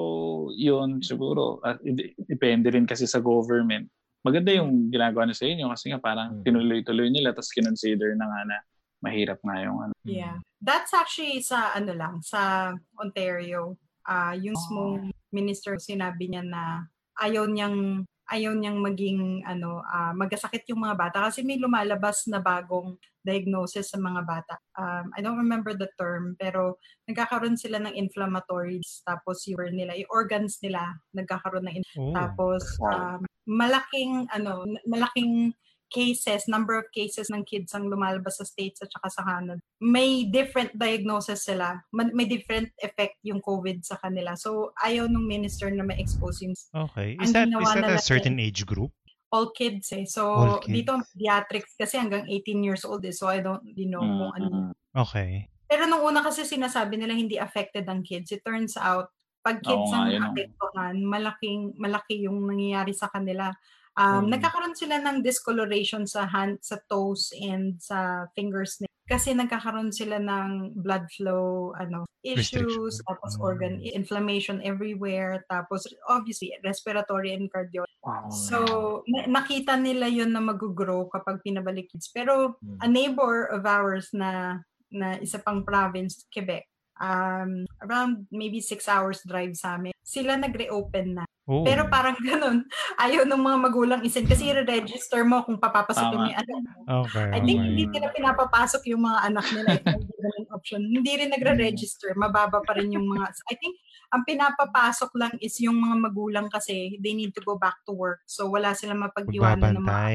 yun siguro. At depende rin kasi sa government. Maganda yung ginagawa na sa inyo kasi nga parang Mm. tinuloy-tuloy nila tapos kinonsider na nga na mahirap nga yung ano. Yeah. That's actually sa ano lang, sa Ontario. Ah, yung mismong minister sinabi niya na ayaw niyang ayaw niyang maging ano ah, magkasakit yung mga bata kasi may lumalabas na bagong diagnosis sa mga bata. Um, I don't remember the term pero nagkakaroon sila ng inflammatories tapos yung nila, yung organs nila nagkakaroon ng in- Oh. tapos um, malaking ano malaking cases, number of cases ng kids ang lumalabas sa States at saka sa Canada. May different diagnosis sila. Ma- May different effect yung COVID sa kanila. So, ayaw nung minister na ma-expose yung Okay. Is that, is that a certain age group? All kids eh. So, All kids. dito pediatrics kasi hanggang 18 years old eh. So, I don't really know kung ano. Mm, Okay. Pero nung una kasi sinasabi nila hindi affected ang kids. It turns out, pag kids Oo ang yun ang- apektuhan, malaking, malaki yung nangyayari sa kanila. Um, Mm. Nagkakaroon sila ng discoloration sa hand, sa toes and sa fingers nila. Kasi nagkakaroon sila ng blood flow ano issues, tapos Mm. organ inflammation everywhere, tapos obviously respiratory and cardio. Wow. So, na- nakita nila yun na mag-grow kapag pinabalik kids. Pero Mm. a neighbor of ours na na isa pang province, Quebec, um, around maybe six hours drive sa amin. Sila nag-reopen na. Oh. Pero parang ganun, ayaw ng mga magulang isin kasi i-register mo kung papapasukin mo Tama. yung anak mo. okay, I think okay. hindi nila pinapapasok yung mga anak nila if hindi option. Hindi rin nagre-register, mababa pa rin yung mga, I think ang pinapapasok lang is yung mga magulang kasi they need to go back to work. So wala silang mapag-iwanan ng mga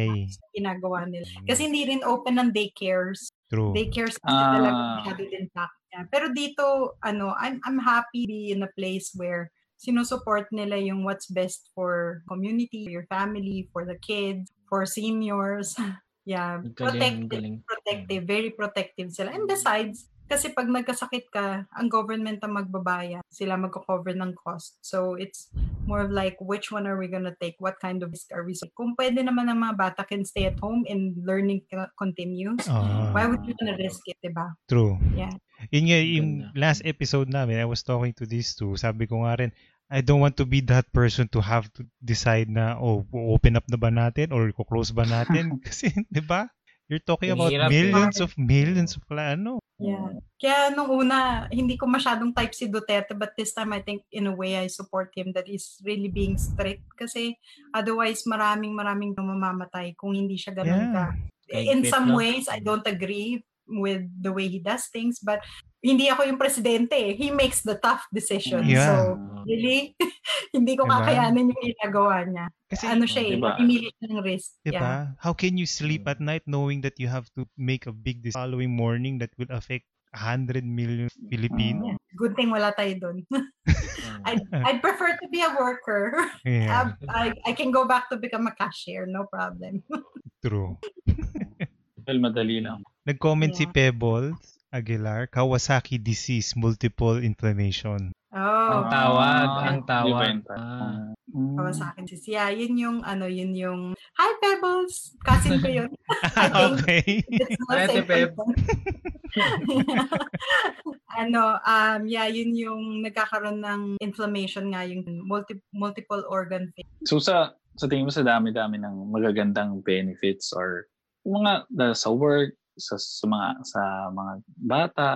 ginagawa nila. Kasi hindi rin open ng daycares. True. Daycares kasi Ah. talaga masyado din packed. Yeah. Pero dito, ano, I'm, I'm happy to be in a place where sinusupport nila yung what's best for community, your family, for the kids, for seniors. yeah, galing, protective, galing. protective, very protective sila. And besides, kasi pag nagkasakit ka, ang government ang magbabayad. Sila magko-cover ng cost. So, it's more of like, which one are we gonna take? What kind of risk are we? So, kung pwede naman ang mga bata can stay at home and learning co- continues, Ah, why would you wanna risk it, diba? True. Yeah. Yun nga, yung last episode namin, I was talking to these two. Sabi ko nga rin, I don't want to be that person to have to decide na, oh, open up na ba natin or close ba natin? Kasi, di ba? You're talking about Mahirap eh. millions of millions of ano. Yeah. Kaya nung una, hindi ko masyadong type si Duterte but this time I think in a way I support him that he's really being strict kasi otherwise maraming maraming mamamatay kung hindi siya ganun Yeah. ka. In some ways, I don't agree with the way he does things but hindi ako yung presidente. eh. He makes the tough decisions. Yeah. So, really, hindi ko Diba? kakayanin yung ginagawa niya. Kasi, ano siya eh, Diba? namimili siya ng risk. di Yeah. How can you sleep at night knowing that you have to make a big decision following morning that will affect 100 million Filipinos? Yeah. Good thing wala tayo doon. I'd, I'd prefer to be a worker. Yeah, I, I can go back to become a cashier, no problem. true. Well, madali lang. Nag-comment si Yeah. Pebbles Aguilar, Kawasaki disease, multiple inflammation. Oh, Ang tawag, Ah, ang tawag. Ah. Mm. Kawa sa akin si Sia. Yun yung, ano, yun yung, Hi, Pebbles! Cousin ko yun. Think okay. Peb. person. ano, um, yeah, yun yung nagkakaroon ng inflammation nga, yung multi, multiple organ failure. So sa sa tingin mo sa dami-dami ng magagandang benefits or mga sa work, sa, sa mga sa mga bata,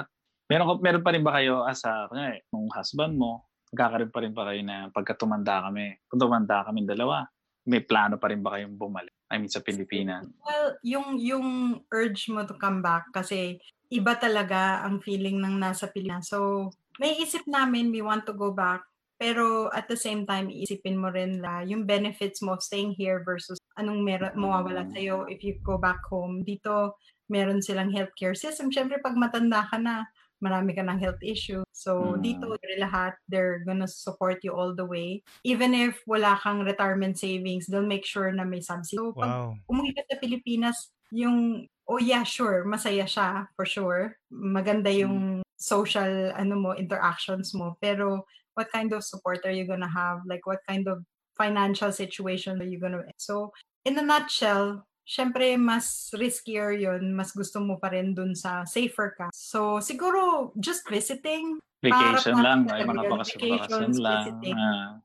meron ko meron pa rin ba kayo as a kunyari, nung husband mo, magkakaroon pa rin ba kayo na pagka tumanda kami, kung tumanda kami dalawa, may plano pa rin ba kayong bumalik? I mean sa Pilipinas. Well, yung, yung urge mo to come back kasi iba talaga ang feeling ng nasa Pilipinas. So, may isip namin we want to go back pero at the same time, iisipin mo rin na yung benefits mo of staying here versus anong meron, mawawala sa'yo if you go back home. Dito, meron silang healthcare system. Siyempre, pag matanda ka na, marami ka ng health issue. So, Mm. dito, lahat, they're gonna support you all the way. Even if wala kang retirement savings, they'll make sure na may subsidy. So, pag Wow. umuwi ka sa Pilipinas, yung, oh yeah, sure, masaya siya, for sure. Maganda yung social, ano mo, interactions mo. Pero, what kind of support are you gonna have? Like, what kind of financial situation are you gonna... So, in a nutshell, syempre, mas riskier yun. Mas gusto mo pa rin dun sa safer ka. So, siguro, just visiting. Vacation lang, ay mga vacations, lang. visiting. Ah.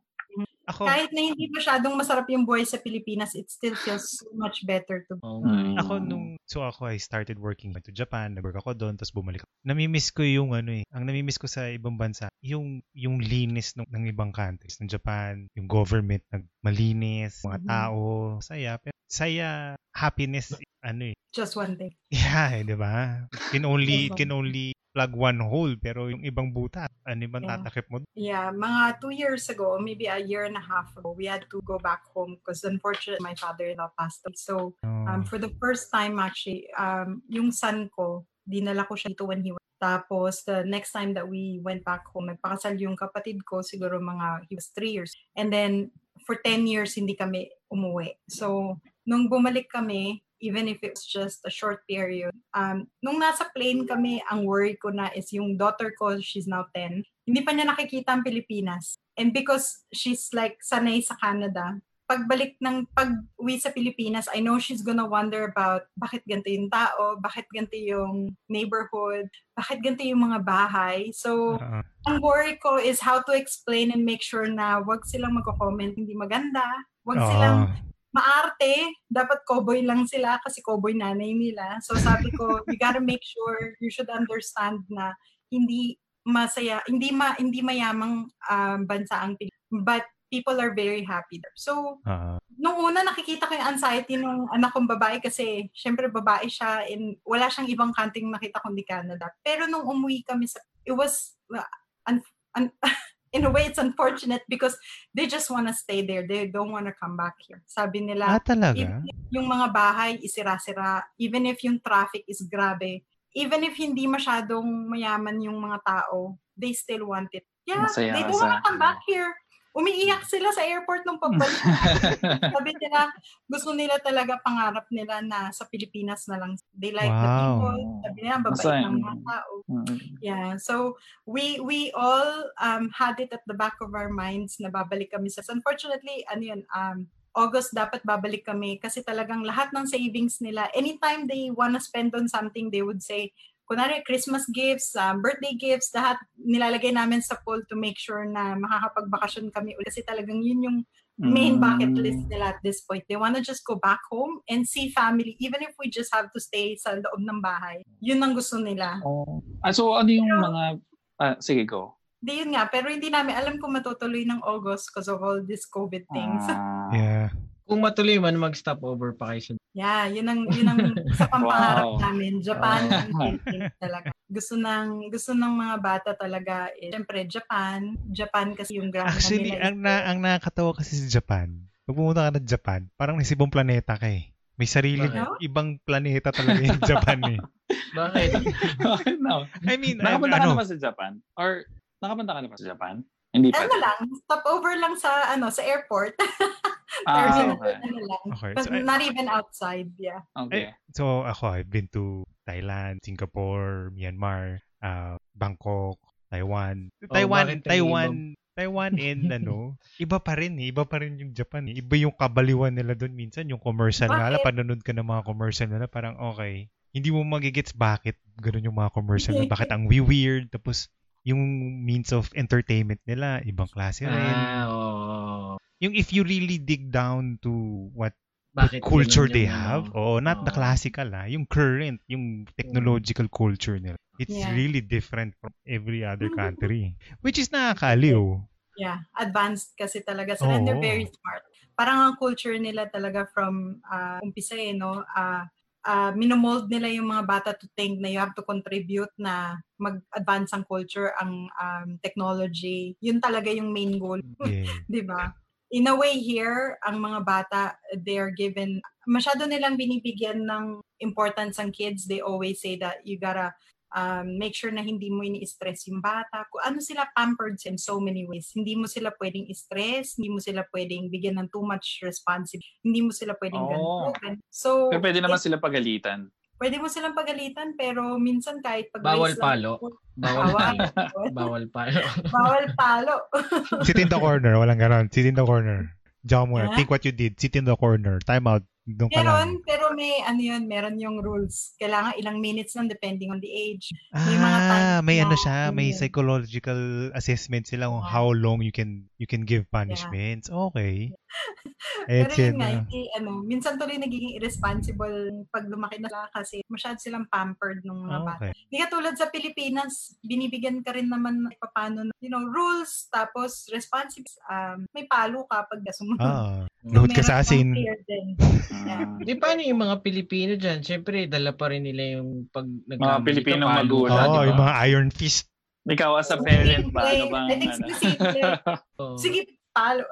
Ako, Kahit na hindi masyadong masarap yung buhay sa Pilipinas, it still feels so much better to Oo Mm. Ako nung so ako I started working to Japan, nag-work ako doon tapos bumalik ako. Namimiss ko yung ano eh. Ang namimiss ko sa ibang bansa, yung yung linis ng, ng ibang countries ng Japan, yung government nag malinis, mga Mhm. tao, saya. Pero saya, happiness ano eh. just one thing. Yeah, eh, 'di ba? Can only Yes, can only plug one hole pero yung ibang butas, ano bang Yeah. tatakip mo? Yeah, mga two years ago, maybe a year and a half ago, we had to go back home because unfortunately my father-in-law passed away. So, Oh. um, for the first time actually, um, yung son ko, dinala ko siya dito when he was. Tapos, the next time that we went back home, nagpakasal yung kapatid ko, siguro mga, he was three years. And then, for 10 years, hindi kami umuwi. So, nung bumalik kami, even if it's just a short period, um, nung nasa plane kami, ang worry ko na is yung daughter ko, she's now 10, hindi pa niya nakikita ang Pilipinas. And because she's like sanay sa Canada, pagbalik ng pag-uwi sa Pilipinas, I know she's gonna wonder about bakit ganito yung tao, bakit ganito yung neighborhood, bakit ganito yung mga bahay. So, Oo. ang worry ko is how to explain and make sure na wag silang magko-comment hindi maganda, wag silang Oo. Maarte, dapat cowboy lang sila kasi cowboy nanay nila. So sabi ko, you gotta make sure you should understand na hindi masaya, hindi ma hindi mayamang um, bansa ang Pilipinas. but people are very happy there. So, Ah, nung una nakikita ko yung anxiety ng anak kong babae kasi syempre babae siya and wala siyang ibang country nakita kundi Canada. Pero nung umuwi kami sa, it was, uh, un, un, in a way it's unfortunate because they just wanna stay there. They don't wanna come back here. Sabi nila, ah, talaga? even if yung mga bahay isira-sira, even if yung traffic is grabe, even if hindi masyadong mayaman yung mga tao, they still want it. Yeah, Masaya they don't sa- wanna come back here. Umiiyak sila sa airport nung pagbalik. Sabi nila, gusto nila talaga pangarap nila na sa Pilipinas na lang. They like the Wow. people. Sabi nila, babait ng mga tao. Yeah, so we we all um, had it at the back of our minds na babalik kami sa unfortunately ano yun um August dapat babalik kami kasi talagang lahat ng savings nila anytime they wanna spend on something they would say kunwari Christmas gifts, um, birthday gifts, lahat nilalagay namin sa pool to make sure na makakapagbakasyon kami ulit kasi talagang yun yung main bucket Mm. list nila at this point. They wanna just go back home and see family even if we just have to stay sa loob ng bahay. Yun ang gusto nila. Oh. Ah, so ano yung mga... Ah, sige, go. Di yun nga, pero hindi namin alam kung matutuloy ng August because of all these COVID things. Ah, Yeah. Kung matuloy man, mag-stop over pa kayo yeah, yun ang, yun ang sa pampangarap Wow. namin. Japan, talaga. Gusto ng, gusto ng mga bata talaga, eh, syempre Japan. Japan kasi yung grandma Actually, ang, na, ang nakakatawa kasi sa Japan, pag pumunta ka ng Japan, parang nasa ibang planeta ka eh. May sarili, Bakit? ibang planeta talaga yung Japan eh. Bakit? no. I mean, Nakapunta ka ano, na ba sa Japan? Or nakapunta ka na ba sa Japan? Hindi pa. ano lang, stop over lang sa ano sa airport. Ah, okay. Okay, But so I- not even outside, yeah. Okay. so ako, I've been to Thailand, Singapore, Myanmar, uh, Bangkok, Taiwan. Oh, Taiwan, Taiwan, Taiwan and ano, iba pa rin eh. Iba pa rin yung Japan eh. Iba yung kabaliwan nila doon minsan. Yung commercial nga lang, Bakit? panonood ka ng mga commercial nila, parang okay. Hindi mo magigets bakit ganun yung mga commercial nila. Bakit ang weird. Tapos, yung means of entertainment nila, ibang klase rin. ah, oo. Yung if you really dig down to what Bakit culture they yung have. ano? Oh, not the Oo. classical ah. Yung current, yung technological culture nila. It's Yeah. really different from every other Mhm. country. Which is nakakaliw. Yeah, advanced kasi talaga sila. And they're very smart. Parang ang culture nila talaga from uh, umpisa eh, no? Uh, uh, minomold nila yung mga bata to think na you have to contribute na mag-advance ang culture, ang um, technology. Yun talaga yung main goal. Yeah. di ba? In a way here, ang mga bata, they are given, masyado nilang binibigyan ng importance ang kids. They always say that you gotta um, make sure na hindi mo ini-stress yung bata. Kung ano sila pampered in so many ways. Hindi mo sila pwedeng stress, hindi mo sila pwedeng bigyan ng too much responsibility, hindi mo sila pwedeng Oo. ganun. So, Pero pwede naman it- sila pagalitan. Pwede mo silang pagalitan, pero minsan kahit pag Bawal palo. Bawal Bawal. palo. Bawal palo. Bawal palo. Sit in the corner. Walang ganon. Sit in the corner. Muna. Ah? Think what you did. Sit in the corner. Time out. Doon ka lang. Meron, pero may ano yun, meron yung rules. Kailangan ilang minutes lang depending on the age. May mga Ah, times may ano siya, may yun. psychological assessment sila kung Yeah. how long you can you can give punishments. Okay. Pero yun nga, hindi, ano, minsan tuloy nagiging irresponsible pag lumaki na kasi masyado silang pampered ng mga bata. Okay. Hindi katulad sa Pilipinas, binibigyan ka rin naman ng paano, you know, rules, tapos responsible. Um, may palo ka pag sumunod. Ah, So, ka sa asin. Mm. Di paano yung mga Pilipino dyan? Siyempre, dala pa rin nila yung pag nagkamali Pilipinong ka, palo magulang, Oo, ba? yung mga iron fist. Ikaw as a parent ba? Ano bang ano? Sige, palo.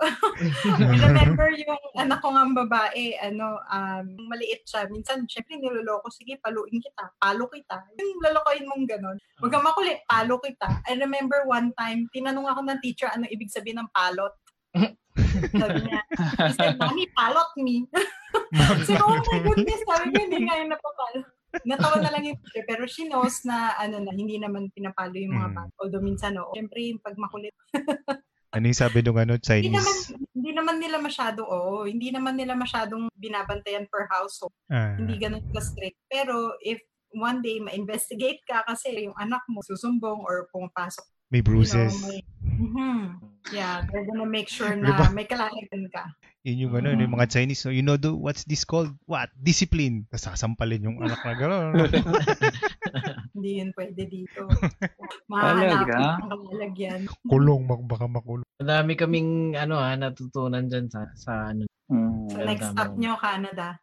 Remember yung anak ko nga babae, ano, um, maliit siya. Minsan, syempre, niloloko, sige, paluin kita, palo kita. Yung lalokoyin mong ganon. Huwag kang makulit, palo kita. I remember one time, tinanong ako ng teacher, ano ibig sabihin ng palot. Sabi niya, he said, Mommy, palot me. Ko, oh my goodness, sabi ko, hindi nga yung napapalo. Natawa na lang yung teacher, pero she knows na, ano na, hindi naman pinapalo yung mga Mm. bata. Although minsan, oo. Siyempre, yung pag makulit, Ano yung sabi nung ano, hindi naman, Chinese? hindi naman nila masyado, oo, hindi naman nila masyadong binabantayan per household. Ah, Hindi ganun ka-strict. Pero if one day ma-investigate ka kasi yung anak mo susumbong or pumapasok, may you know, bruises. may, Mhm. yeah, they're gonna make sure na ba? may kalalagan ka. Yun yung ano, Mm. yung mga Chinese, no? you know, do, what's this called? What? Discipline. Tapos sasampalin yung anak na gano'n. Hindi yun pwede dito. Mahahanapan ang kalalagyan. Kulong, mak- baka makulong. Madami kaming ano ha, natutunan dyan sa, sa ano. Mm. So, next stop mo. nyo, Canada.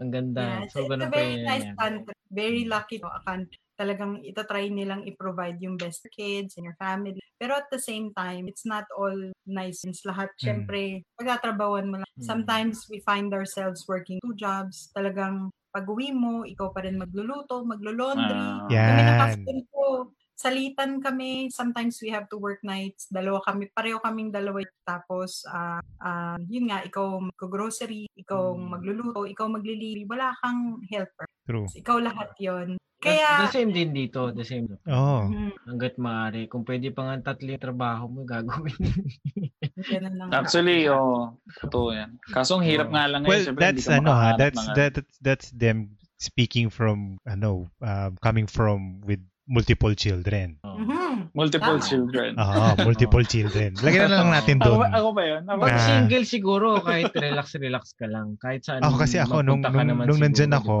Ang ganda. Yeah, so, it's a very nice country. Very lucky to a country. Talagang itatry nilang i-provide yung best for kids and your family. Pero at the same time, it's not all nice. Since lahat, Mm. syempre, pagtatrabawan mo lang. Mm. Sometimes we find ourselves working two jobs. Talagang pag uwi mo, ikaw pa rin magluluto, maglo-laundry. Kami na Yan. husband ko, salitan kami. Sometimes we have to work nights. Dalawa kami, pareho kaming dalawa. Tapos, ah ah, yun nga, ikaw mag-grocery, ikaw Mm. magluluto, ikaw maglilibre. Wala kang helper. True. Ikaw lahat yon Kaya, the same din dito. The same. Oo. mm, Hanggat maaari. Kung pwede pa nga tatlo yung trabaho mo, gagawin. Actually, oh, totoo yan. Kaso ang hirap Oo. nga lang ngayon. Well, that's ano ha, that's ano. that, that's that's them speaking from ano, um, coming from with multiple children. Oo. Mhm. multiple Tama. children. Ah, multiple children. Lagyan na lang natin Ako, doon. ba- ako ba yun? Ako Pag Ah. single siguro, kahit relax-relax ka lang. Kahit saan. Ako kasi ako, nung, nung, nung siguro, nandyan di ako?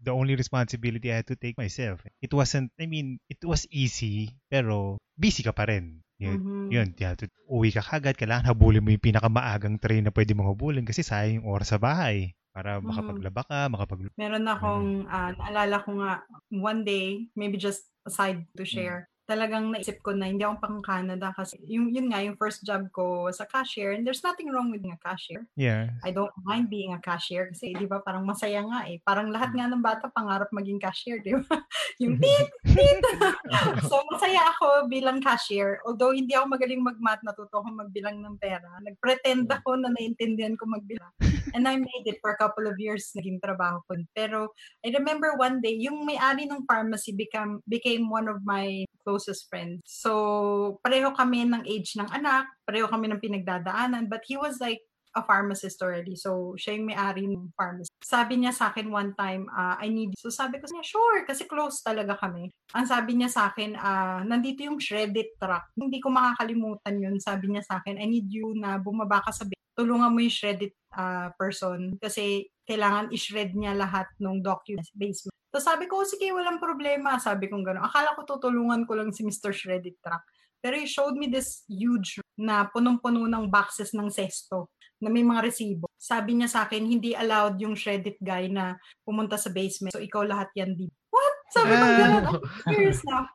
The only responsibility I had to take myself. It wasn't, I mean, it was easy, pero busy ka pa rin. Yun, Mhm. yun you have to, uwi ka kagad, kailangan habulin mo yung pinakamaagang train na pwede mong habulin kasi sayang yung oras sa bahay para Mhm. makapaglaba ka, makapag... Meron akong, ah, naalala ko nga, one day, maybe just aside to share, talagang naisip ko na hindi ako pang Canada kasi yung, yun nga, yung first job ko was a cashier and there's nothing wrong with being a cashier. Yeah. I don't mind being a cashier kasi di ba parang masaya nga eh. Parang lahat nga ng bata pangarap maging cashier, di ba? yung tit, tit. so masaya ako bilang cashier. Although hindi ako magaling mag-math, natuto ako magbilang ng pera. Nag-pretend ako na naintindihan ko magbilang. And I made it for a couple of years naging trabaho ko. Pero I remember one day, yung may-ari ng pharmacy become, became one of my closest friends. So, pareho kami ng age ng anak, pareho kami ng pinagdadaanan, but he was like a pharmacist already. So, siya yung may-ari ng pharmacy. Sabi niya sa akin one time, ah, I need, so sabi ko niya, sure, kasi close talaga kami. Ang sabi niya sa akin, ah, nandito yung shredded truck. Hindi ko makakalimutan yun. Sabi niya sa akin, I need you na bumaba ka sa base. Tulungan mo yung shredded ah, person kasi kailangan i-shred niya lahat ng documents basement. So sabi ko, sige, walang problema. Sabi ko gano'n. Akala ko tutulungan ko lang si Mr. Shredded Truck. Pero he showed me this huge na punong-puno ng boxes ng sesto na may mga resibo. Sabi niya sa akin, hindi allowed yung shredded guy na pumunta sa basement. So ikaw lahat yan dito. What? Sabi ko gano'n. Serious na.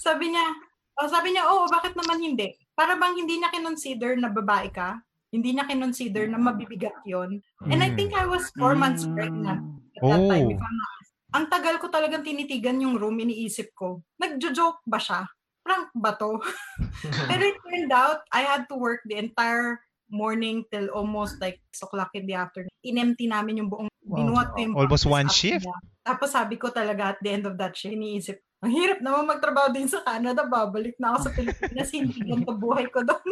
Sabi niya, oh, sabi niya, oo, bakit naman hindi? Para bang hindi niya kinonsider na babae ka? Hindi niya kinonsider na mabibigat yon. And I Mm. think I was four months pregnant at that Oh. time. If I'm not ang tagal ko talagang tinitigan yung room, iniisip ko, nagjo-joke ba siya? Prank ba to? Pero it turned out, I had to work the entire morning till almost like 6 o'clock in the afternoon. Inempty namin yung buong, Wow. binuhat ko yung Almost one shift? that. Tapos sabi ko talaga at the end of that shift, iniisip, ang hirap naman magtrabaho din sa Canada, babalik na ako sa Pilipinas, hindi ganito buhay ko doon.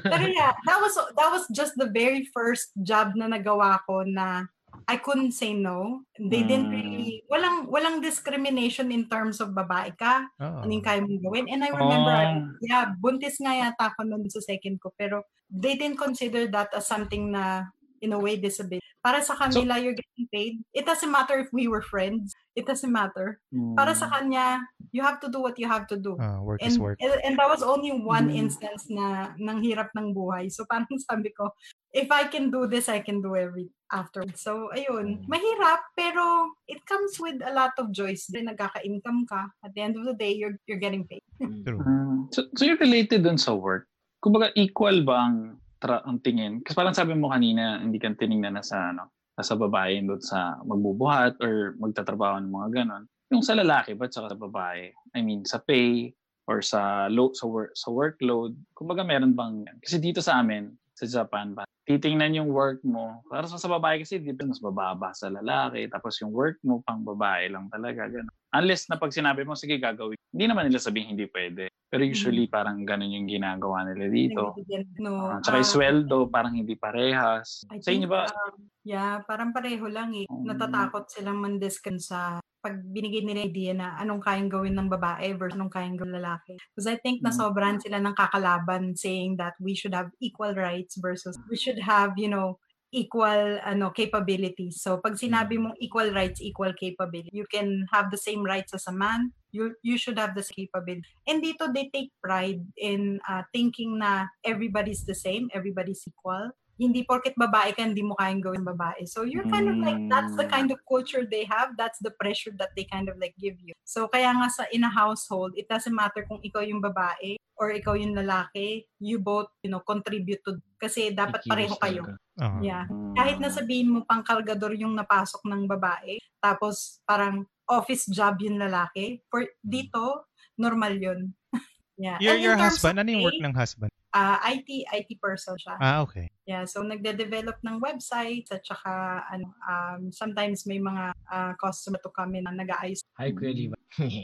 Pero yeah, that was that was just the very first job na nagawa ko na I couldn't say no. They didn't Mm. really, walang walang discrimination in terms of babae ka, Oo. ano yung kaya mong gawin. And I remember, Oh. yeah, buntis nga yata ako noon sa second ko, pero they didn't consider that as something na, in a way, disability. Para sa kanila, you're getting paid. It doesn't matter if we were friends. It doesn't matter. Mm. Para sa kanya, you have to do what you have to do. Ah, work And, is work. and, and that was only one Mm. instance na ng hirap ng buhay. So parang sabi ko, if I can do this, I can do every after. So ayun, Mm. mahirap pero it comes with a lot of joys. Then nagkaka-income ka. At the end of the day, you're you're getting paid. True. Mm. So, so you're related dun sa work. Kumbaga, equal ba ang, tra- ang tingin? Kasi parang sabi mo kanina, hindi ka tinignan na sa, ano, sa babae doon sa magbubuhat or magtatrabaho ng mga ganon. Yung sa lalaki ba sa babae? I mean, sa pay or sa load sa work sa workload. Kumbaga meron bang kasi dito sa amin sa Japan ba titingnan yung work mo para sa, babae kasi di ba mas mababa sa lalaki tapos yung work mo pang babae lang talaga ganun. Unless na pag sinabi mo sige gagawin hindi naman nila sabihin hindi pwede pero usually parang ganun yung ginagawa nila dito. No. Ah, tsaka ah, sweldo parang hindi parehas. I Sa inyo ba um, yeah, parang pareho lang eh. Mm. Natatakot silang mandiskan sa pag binigay nila idea na anong kayang gawin ng babae versus anong kayang gawin ng lalaki. Because I think Mm. nasobrahan sila ng kakalaban saying that we should have equal rights versus we should have, you know, equal ano capabilities. So pag sinabi mong equal rights, equal capability, you can have the same rights as a man. You you should have the same capability. And dito they take pride in uh, thinking na everybody's the same, everybody's equal. Hindi porket babae ka, hindi mo kayang gawin babae. So you're kind of like, that's the Mm. kind of culture they have. That's the pressure that they kind of like give you. So kaya nga sa in a household, it doesn't matter kung ikaw yung babae or ikaw yung lalaki, you both, you know, contribute to, kasi dapat pareho kayo. Oo. Yeah. Kahit na sabihin mo pang kalgador yung napasok ng babae, tapos parang office job yung lalaki, for dito, normal yun. yeah. Your, your terms husband, ano yung work ng husband? Ah, IT, IT person siya. Ah, okay. Yeah, so nagde-develop ng websites at saka ano, um, sometimes may mga ah, customer to kami na nag-aayos. Hi, Kuya Liva.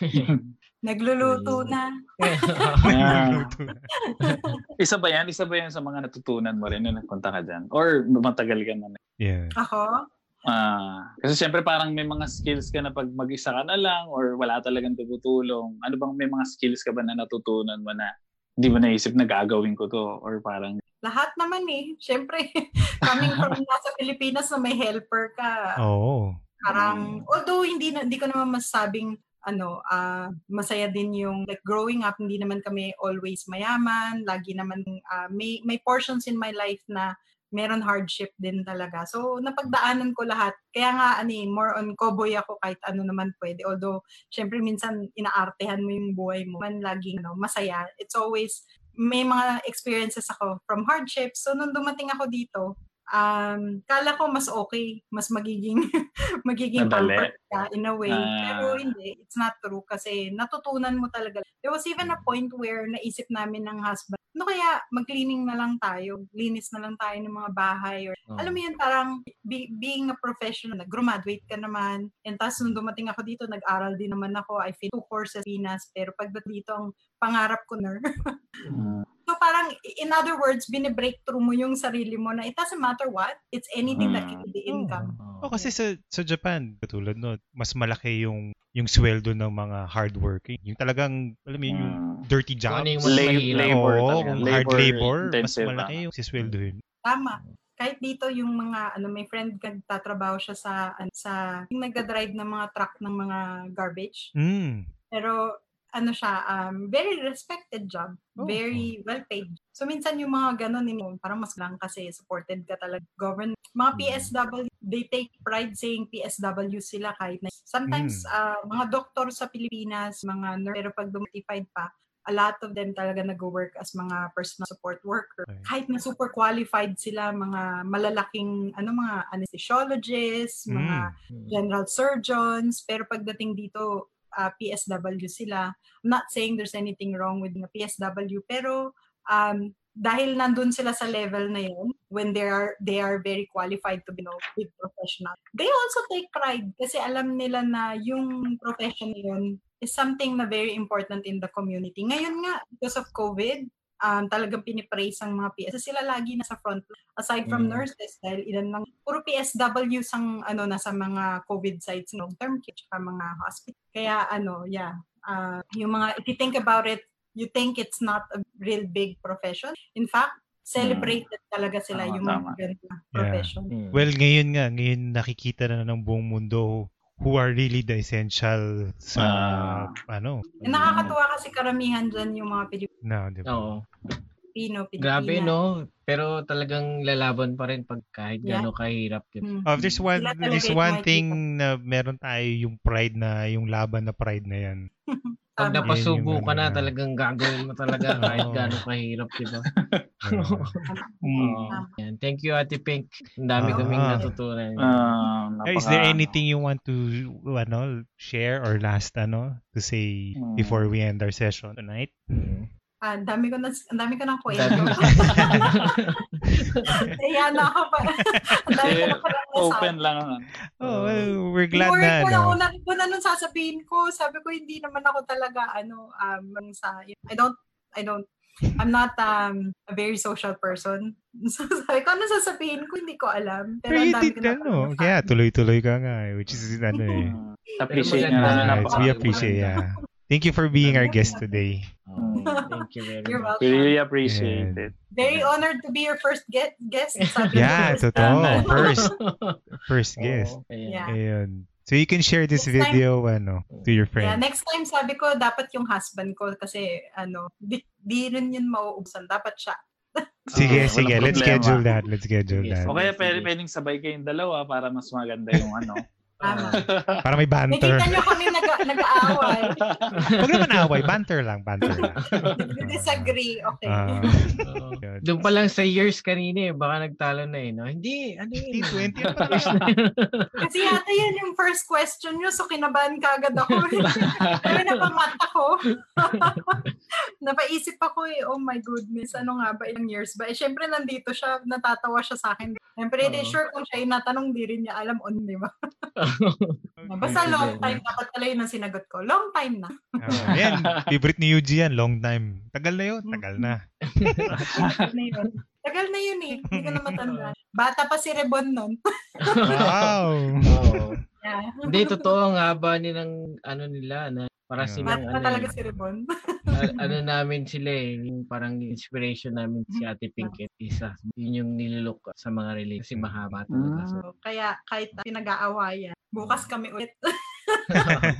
Nagluluto na. Yeah. Isa ba yan? Isa ba yan sa mga natutunan mo rin nung nagpunta ka dyan? Or matagal ka na? Yeah. Ako, Ah, kasi syempre parang may mga skills ka na pag mag-isa ka na lang or wala talagang tumutulong. Ano bang may mga skills ka ba na natutunan mo na hindi mo naisip na gagawin ko to or parang lahat naman eh. Siyempre, coming from nasa Pilipinas na may helper ka. Oo. Parang, although hindi, na, hindi ko naman masabing ano, ah masaya din yung like growing up, hindi naman kami always mayaman, lagi naman ah, may may portions in my life na meron hardship din talaga. So napagdaanan ko lahat. Kaya nga ano eh, more on cowboy ako kahit ano naman pwede. Although syempre minsan inaartehan mo yung buhay mo. Man laging ano, masaya. It's always may mga experiences ako from hardships. So nung dumating ako dito, um, kala ko mas okay, mas magiging magiging pampered ka in a way. Ah. Pero hindi, it's not true kasi natutunan mo talaga. There was even a point where naisip namin ng husband, ano kaya mag-cleaning na lang tayo, linis na lang tayo ng mga bahay or Oh. alam mo yun, parang be- being a professional, nag-graduate ka naman. And tapos nung dumating ako dito, nag-aral din naman ako. I finished two courses Pinas, pero pagdating dito, ang pangarap ko na. so parang, in other words, binibreakthrough mo yung sarili mo na it doesn't matter what, it's anything that can be income. Oh. Oh, kasi sa sa Japan, katulad no, mas malaki yung yung sweldo ng mga hardworking. Yung talagang, alam mo yun, yung mm. dirty Kung jobs. ano yung labor Oo, talaga. kung hard Labor labor, mas intensive, malaki ah. yung sisweldohin. Tama. Kahit dito yung mga ano may friend nagtatrabaho siya sa ano, sa yung nagda-drive ng mga truck ng mga garbage. Mm. Pero ano siya, um, very respected job. Oh, Very well paid. So minsan yung mga ganun, yung parang mas lang kasi supported ka talaga. Government. Mga Mm. PSW, they take pride saying PSW sila kahit na. Sometimes, Mm. ah, mga doktor sa Pilipinas, mga nurse, pero pag dumatified pa, a lot of them talaga nag-work as mga personal support worker. Okay. Kahit na super qualified sila, mga malalaking, ano, mga anesthesiologists, mga Mm. general surgeons, pero pagdating dito, ah, PSW sila. I'm not saying there's anything wrong with the PSW, pero um, dahil nandun sila sa level na yun, when they are they are very qualified to be you know, professional, they also take pride kasi alam nila na yung profession na yun is something na very important in the community. Ngayon nga, because of COVID, um, talagang pinipraise ang mga PS. Sila lagi nasa front aside from Mm. nurses dahil ilan lang puro PSW sang ano nasa mga COVID sites long term care tsaka mga hospital kaya ano yeah uh, yung mga if you think about it you think it's not a real big profession in fact celebrated talaga sila Tama, yung tama. profession Mm. Well, ngayon nga, ngayon nakikita na ng buong mundo who are really the essential sa Ah. ano, And nakakatuwa kasi karamihan dyan yung mga na, di ba? Oo. Pilipino, Pilipina. Grabe, no? Pero talagang lalaban pa rin pag kahit Yeah. gano'ng kahirap. Diba? Hmm. Oh, there's one there's one thing na meron tayo yung pride na yung laban na pride na yan. Pag Tama. napasubo ka na, talagang gagawin mo talaga kahit gano'ng kahirap, diba? Mm. Oo. Yan. Thank you, Ate Pink. Ang dami Ah. kaming natutunan. Ah, Eh, Is there napaka- anything you want to ano share or last ano to say Hmm. before we end our session tonight? Mm. Ah, ang dami ko na, ang dami ko ng kwento. na- Kaya na ako pa. Ang dami ko na. Open lang. ah. Oh, well, we're glad Worried na ko ano. ako na, kung ano sasabihin ko. Sabi ko, hindi naman ako talaga, ano, um, sa, I don't, I don't, I'm not um, a very social person. So sabi ko, ano sasabihin ko, hindi ko alam. Pero, Pero ang you dami did, ano, kaya tuloy-tuloy ka nga eh, which is, ano eh. Appreciate na Yes, we appreciate, yeah. Thank you for being our guest today. Oh, thank you very You're much. We welcome. really appreciate Yeah. it. Very honored to be your first get, guest. Yeah, totoo. First, first guest. Oo, ayan. Yeah. Ayun. So you can share this Next time- video ano to your Yeah, friends. next time sabi ko, dapat yung husband ko kasi ano, di, di rin yun mauubsan. Dapat siya. Sige, Ah, sige. Let's problema. schedule that. Let's schedule Yes. that. O kaya pwedeng sabay kayong dalawa para mas maganda yung ano. Tama. Para may banter. Nakita nyo kami nag, nag-aaway. Huwag naman away. Banter lang. Banter lang. Disagree. Okay. Yun. Doon pa lang sa years kanina eh, baka nagtalo na eh, no? Hindi, ano yun? Hindi, 20 yan pa Years na yun. Kasi yata yan yung first question nyo, so kinabahan ka agad ako. Pero napamat ako. Napaisip ako eh, oh my goodness, ano nga ba, ilang years ba? Eh, syempre nandito siya, natatawa siya sa akin. I'm pretty Oo. sure kung siya yung natanong, di rin niya alam on, di ba? Basta Okay, long time, dapat pala yun ang sinagot ko. Long time na. Ah, yan. Favorite ni Yuji yan. Long time. Tagal na yun. Tagal na. Tagal na yun. Tagal na yun eh. Hindi ko na matanda. Bata pa si Rebon nun. Wow. Yeah. Hindi, totoo ang haba nilang ano nila na para Yeah. silang pa ano, talaga eh, si Rebon. a- ano namin sila eh, yung parang inspiration namin si Ate Pinkett isa. Yun yung nililook sa mga relate kasi mahaba talaga. So, So, kaya kahit pinag-aawayan, bukas kami ulit.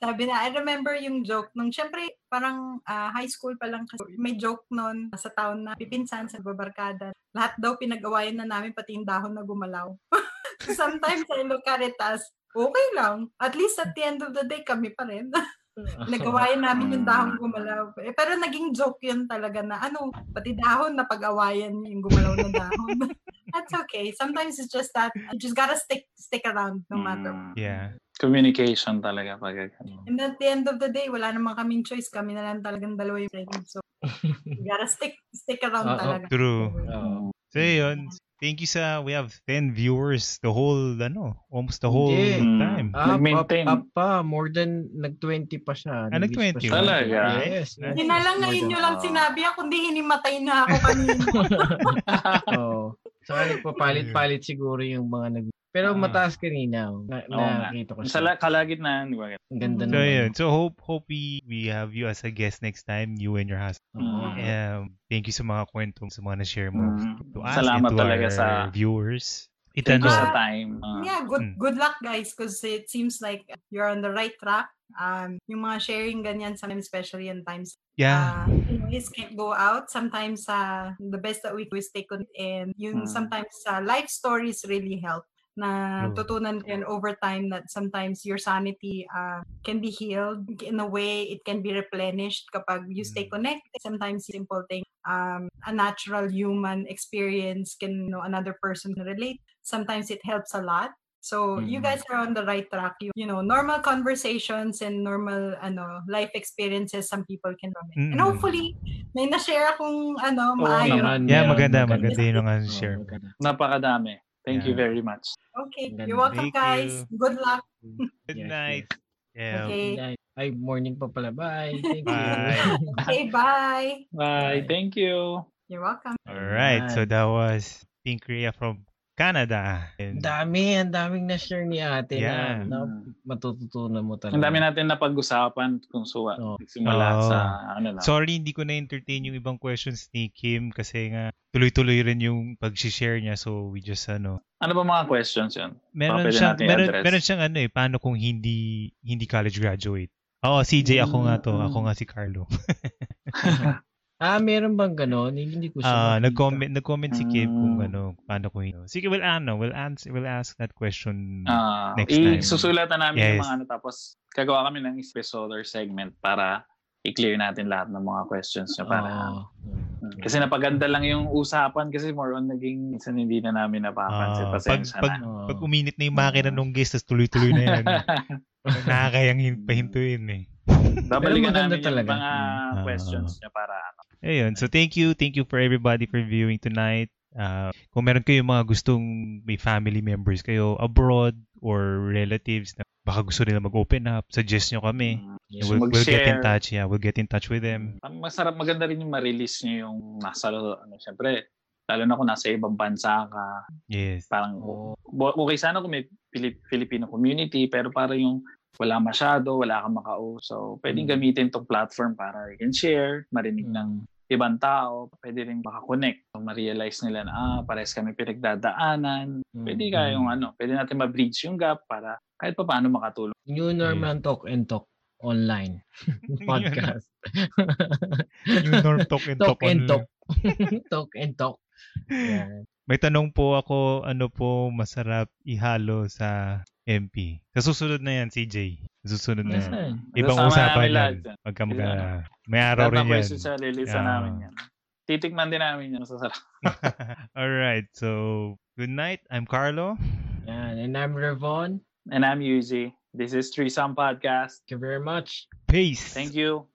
Sabi na, I remember yung joke nung, syempre, parang ah, high school pa lang kasi may joke nun sa town na pipinsan sa babarkada. Lahat daw pinag-awayan na namin, pati yung dahon na gumalaw. Sometimes I look at it as, okay lang. At least at the end of the day, kami pa rin. Nag-awayan namin yung dahon gumalaw. Eh, pero naging joke yun talaga na, ano, pati dahon na pag-awayan yung gumalaw na dahon. That's okay. Sometimes it's just that, you just gotta stick stick around no matter what. Mm. Yeah. Communication talaga pag And at the end of the day, wala namang kaming choice. Kami na lang talagang dalawa yung friends. So, you gotta stick stick around Oo. talaga. True. Oo. So yun. Thank you sa, we have 10 viewers the whole, ano, almost the whole Hindi. time. Ah, Nag-maintain. pa, pa, more than nag-20 pa siya. Ah, Nag-reach nag-20 pa siya. Talaga? Yes. yes. Hindi na lang More ngayon than- nyo lang sinabi yan, kundi hinimatay na ako kanina. Oo. Saka nagpapalit-palit siguro yung mga nag... Pero Ah. mataas kanina. oh. Na, Oo nga. nakita ko Sa siya. la- kalagitnaan, di ba? Ang ganda So naman. yun. So hope hope we, we have you as a guest next time, you and your husband. Mm. Um, thank you sa mga kwento, sa mga na-share mo Mm. to us Salamat and to talaga our sa- viewers. Thank you Itanong. sa Ah, time. Ah. yeah, good Mm. good luck guys because it seems like you're on the right track. Um, yung mga sharing ganyan sometimes, especially in times Yeah. uh, you know, can't go out. Sometimes uh, the best that we do is take on and yung Mm. sometimes uh, life stories really help na True. tutunan ko yun over time that sometimes your sanity uh, can be healed in a way it can be replenished kapag you stay Mm. connected sometimes simple thing um, a natural human experience can you know another person relate sometimes it helps a lot so you Mm. guys are on the right track you, you know normal conversations and normal ano life experiences some people can from it and hopefully may na-share akong ano Oo maayos. Yeah, maganda, maganda. maganda yun ang Oo, share. Napakadami. Thank you Yeah. very much. okay you're welcome guys you. good luck Good Yes, night. Yeah. Okay. Night. Ay, morning pa pala. Bye. Thank Bye. you. okay bye Bye. Thank you. you're welcome All right. So that was Pink Rhea from Canada. Ang And dami, ang daming na-share ni ate Yeah. na, na matututunan mo talaga. Ang dami natin na pag-usapan kung suwa. Oo. Simula Oo. sa ano na. sorry hindi ko na-entertain yung ibang questions ni Kim kasi nga tuloy-tuloy rin yung pag-share niya so we just ano Ano ba mga questions yun? meron pwede siyang meron, meron siyang ano eh paano kung hindi hindi college graduate. Oo, CJ ako nga to. Mm. Ako nga si Carlo. Ah, meron bang ganon? Hindi ko siya Ah, makita. nag-comment nag-comment si Kim kung Mm. ano paano kung hindi. Sige, we'll ano, we'll answer we'll ask that question. Ah, Next time. Isusulatan namin yung Yes. mga ano tapos gagawa kami ng episode or segment para i-clear natin lahat ng mga questions niya para. Mm. kasi napaganda lang yung usapan kasi more on naging minsan hindi na namin napapansin Ah, pag, pasensya pag, na. Oo. pag uminit na yung makina nung guest, tuloy-tuloy na yan. Nakakayang hin- pahintuin eh. Babalikan namin yung talaga. mga Mm. questions niya para ano. Ayun. So, thank you. Thank you for everybody for viewing tonight. Uh, kung meron kayo mga gustong may family members kayo abroad or relatives na baka gusto nila mag-open up, suggest nyo kami. Mm, Yes. We'll, we'll get in touch, yeah. We'll get in touch with them. Ang masarap, maganda rin yung ma-release nyo yung nasa, ano, syempre, lalo na kung nasa ibang bansa ka, Yes. parang, bo- okay sana kung may Pilip- Filipino community, pero para yung wala masyado, wala kang makauso. Pwedeng Mm. gamitin tong platform para you can share, marinig ng ibang tao, pwede rin makakonect. So, ma-realize nila na, ah, pares kami pinagdadaanan. Mm. Pwede kayong ano, pwede natin ma-bridge yung gap para kahit pa paano makatulong. New normal talk and talk online podcast. Yung norm talk and talk talk. and online. talk. talk and talk. Yan. May tanong po ako, ano po masarap ihalo sa MP? Sa susunod na yan, CJ. Sa susunod na yan. Nasaan? Ibang Kasama usapan yan. Magka, magka, Isa. may araw rin yan. sa release Yeah. namin yan. Titikman din namin yan. Masasarap. Alright, so good night. I'm Carlo. Yan. And I'm Revon. And I'm Yuzi. This is Threesome Podcast. Thank you very much. Peace. Thank you.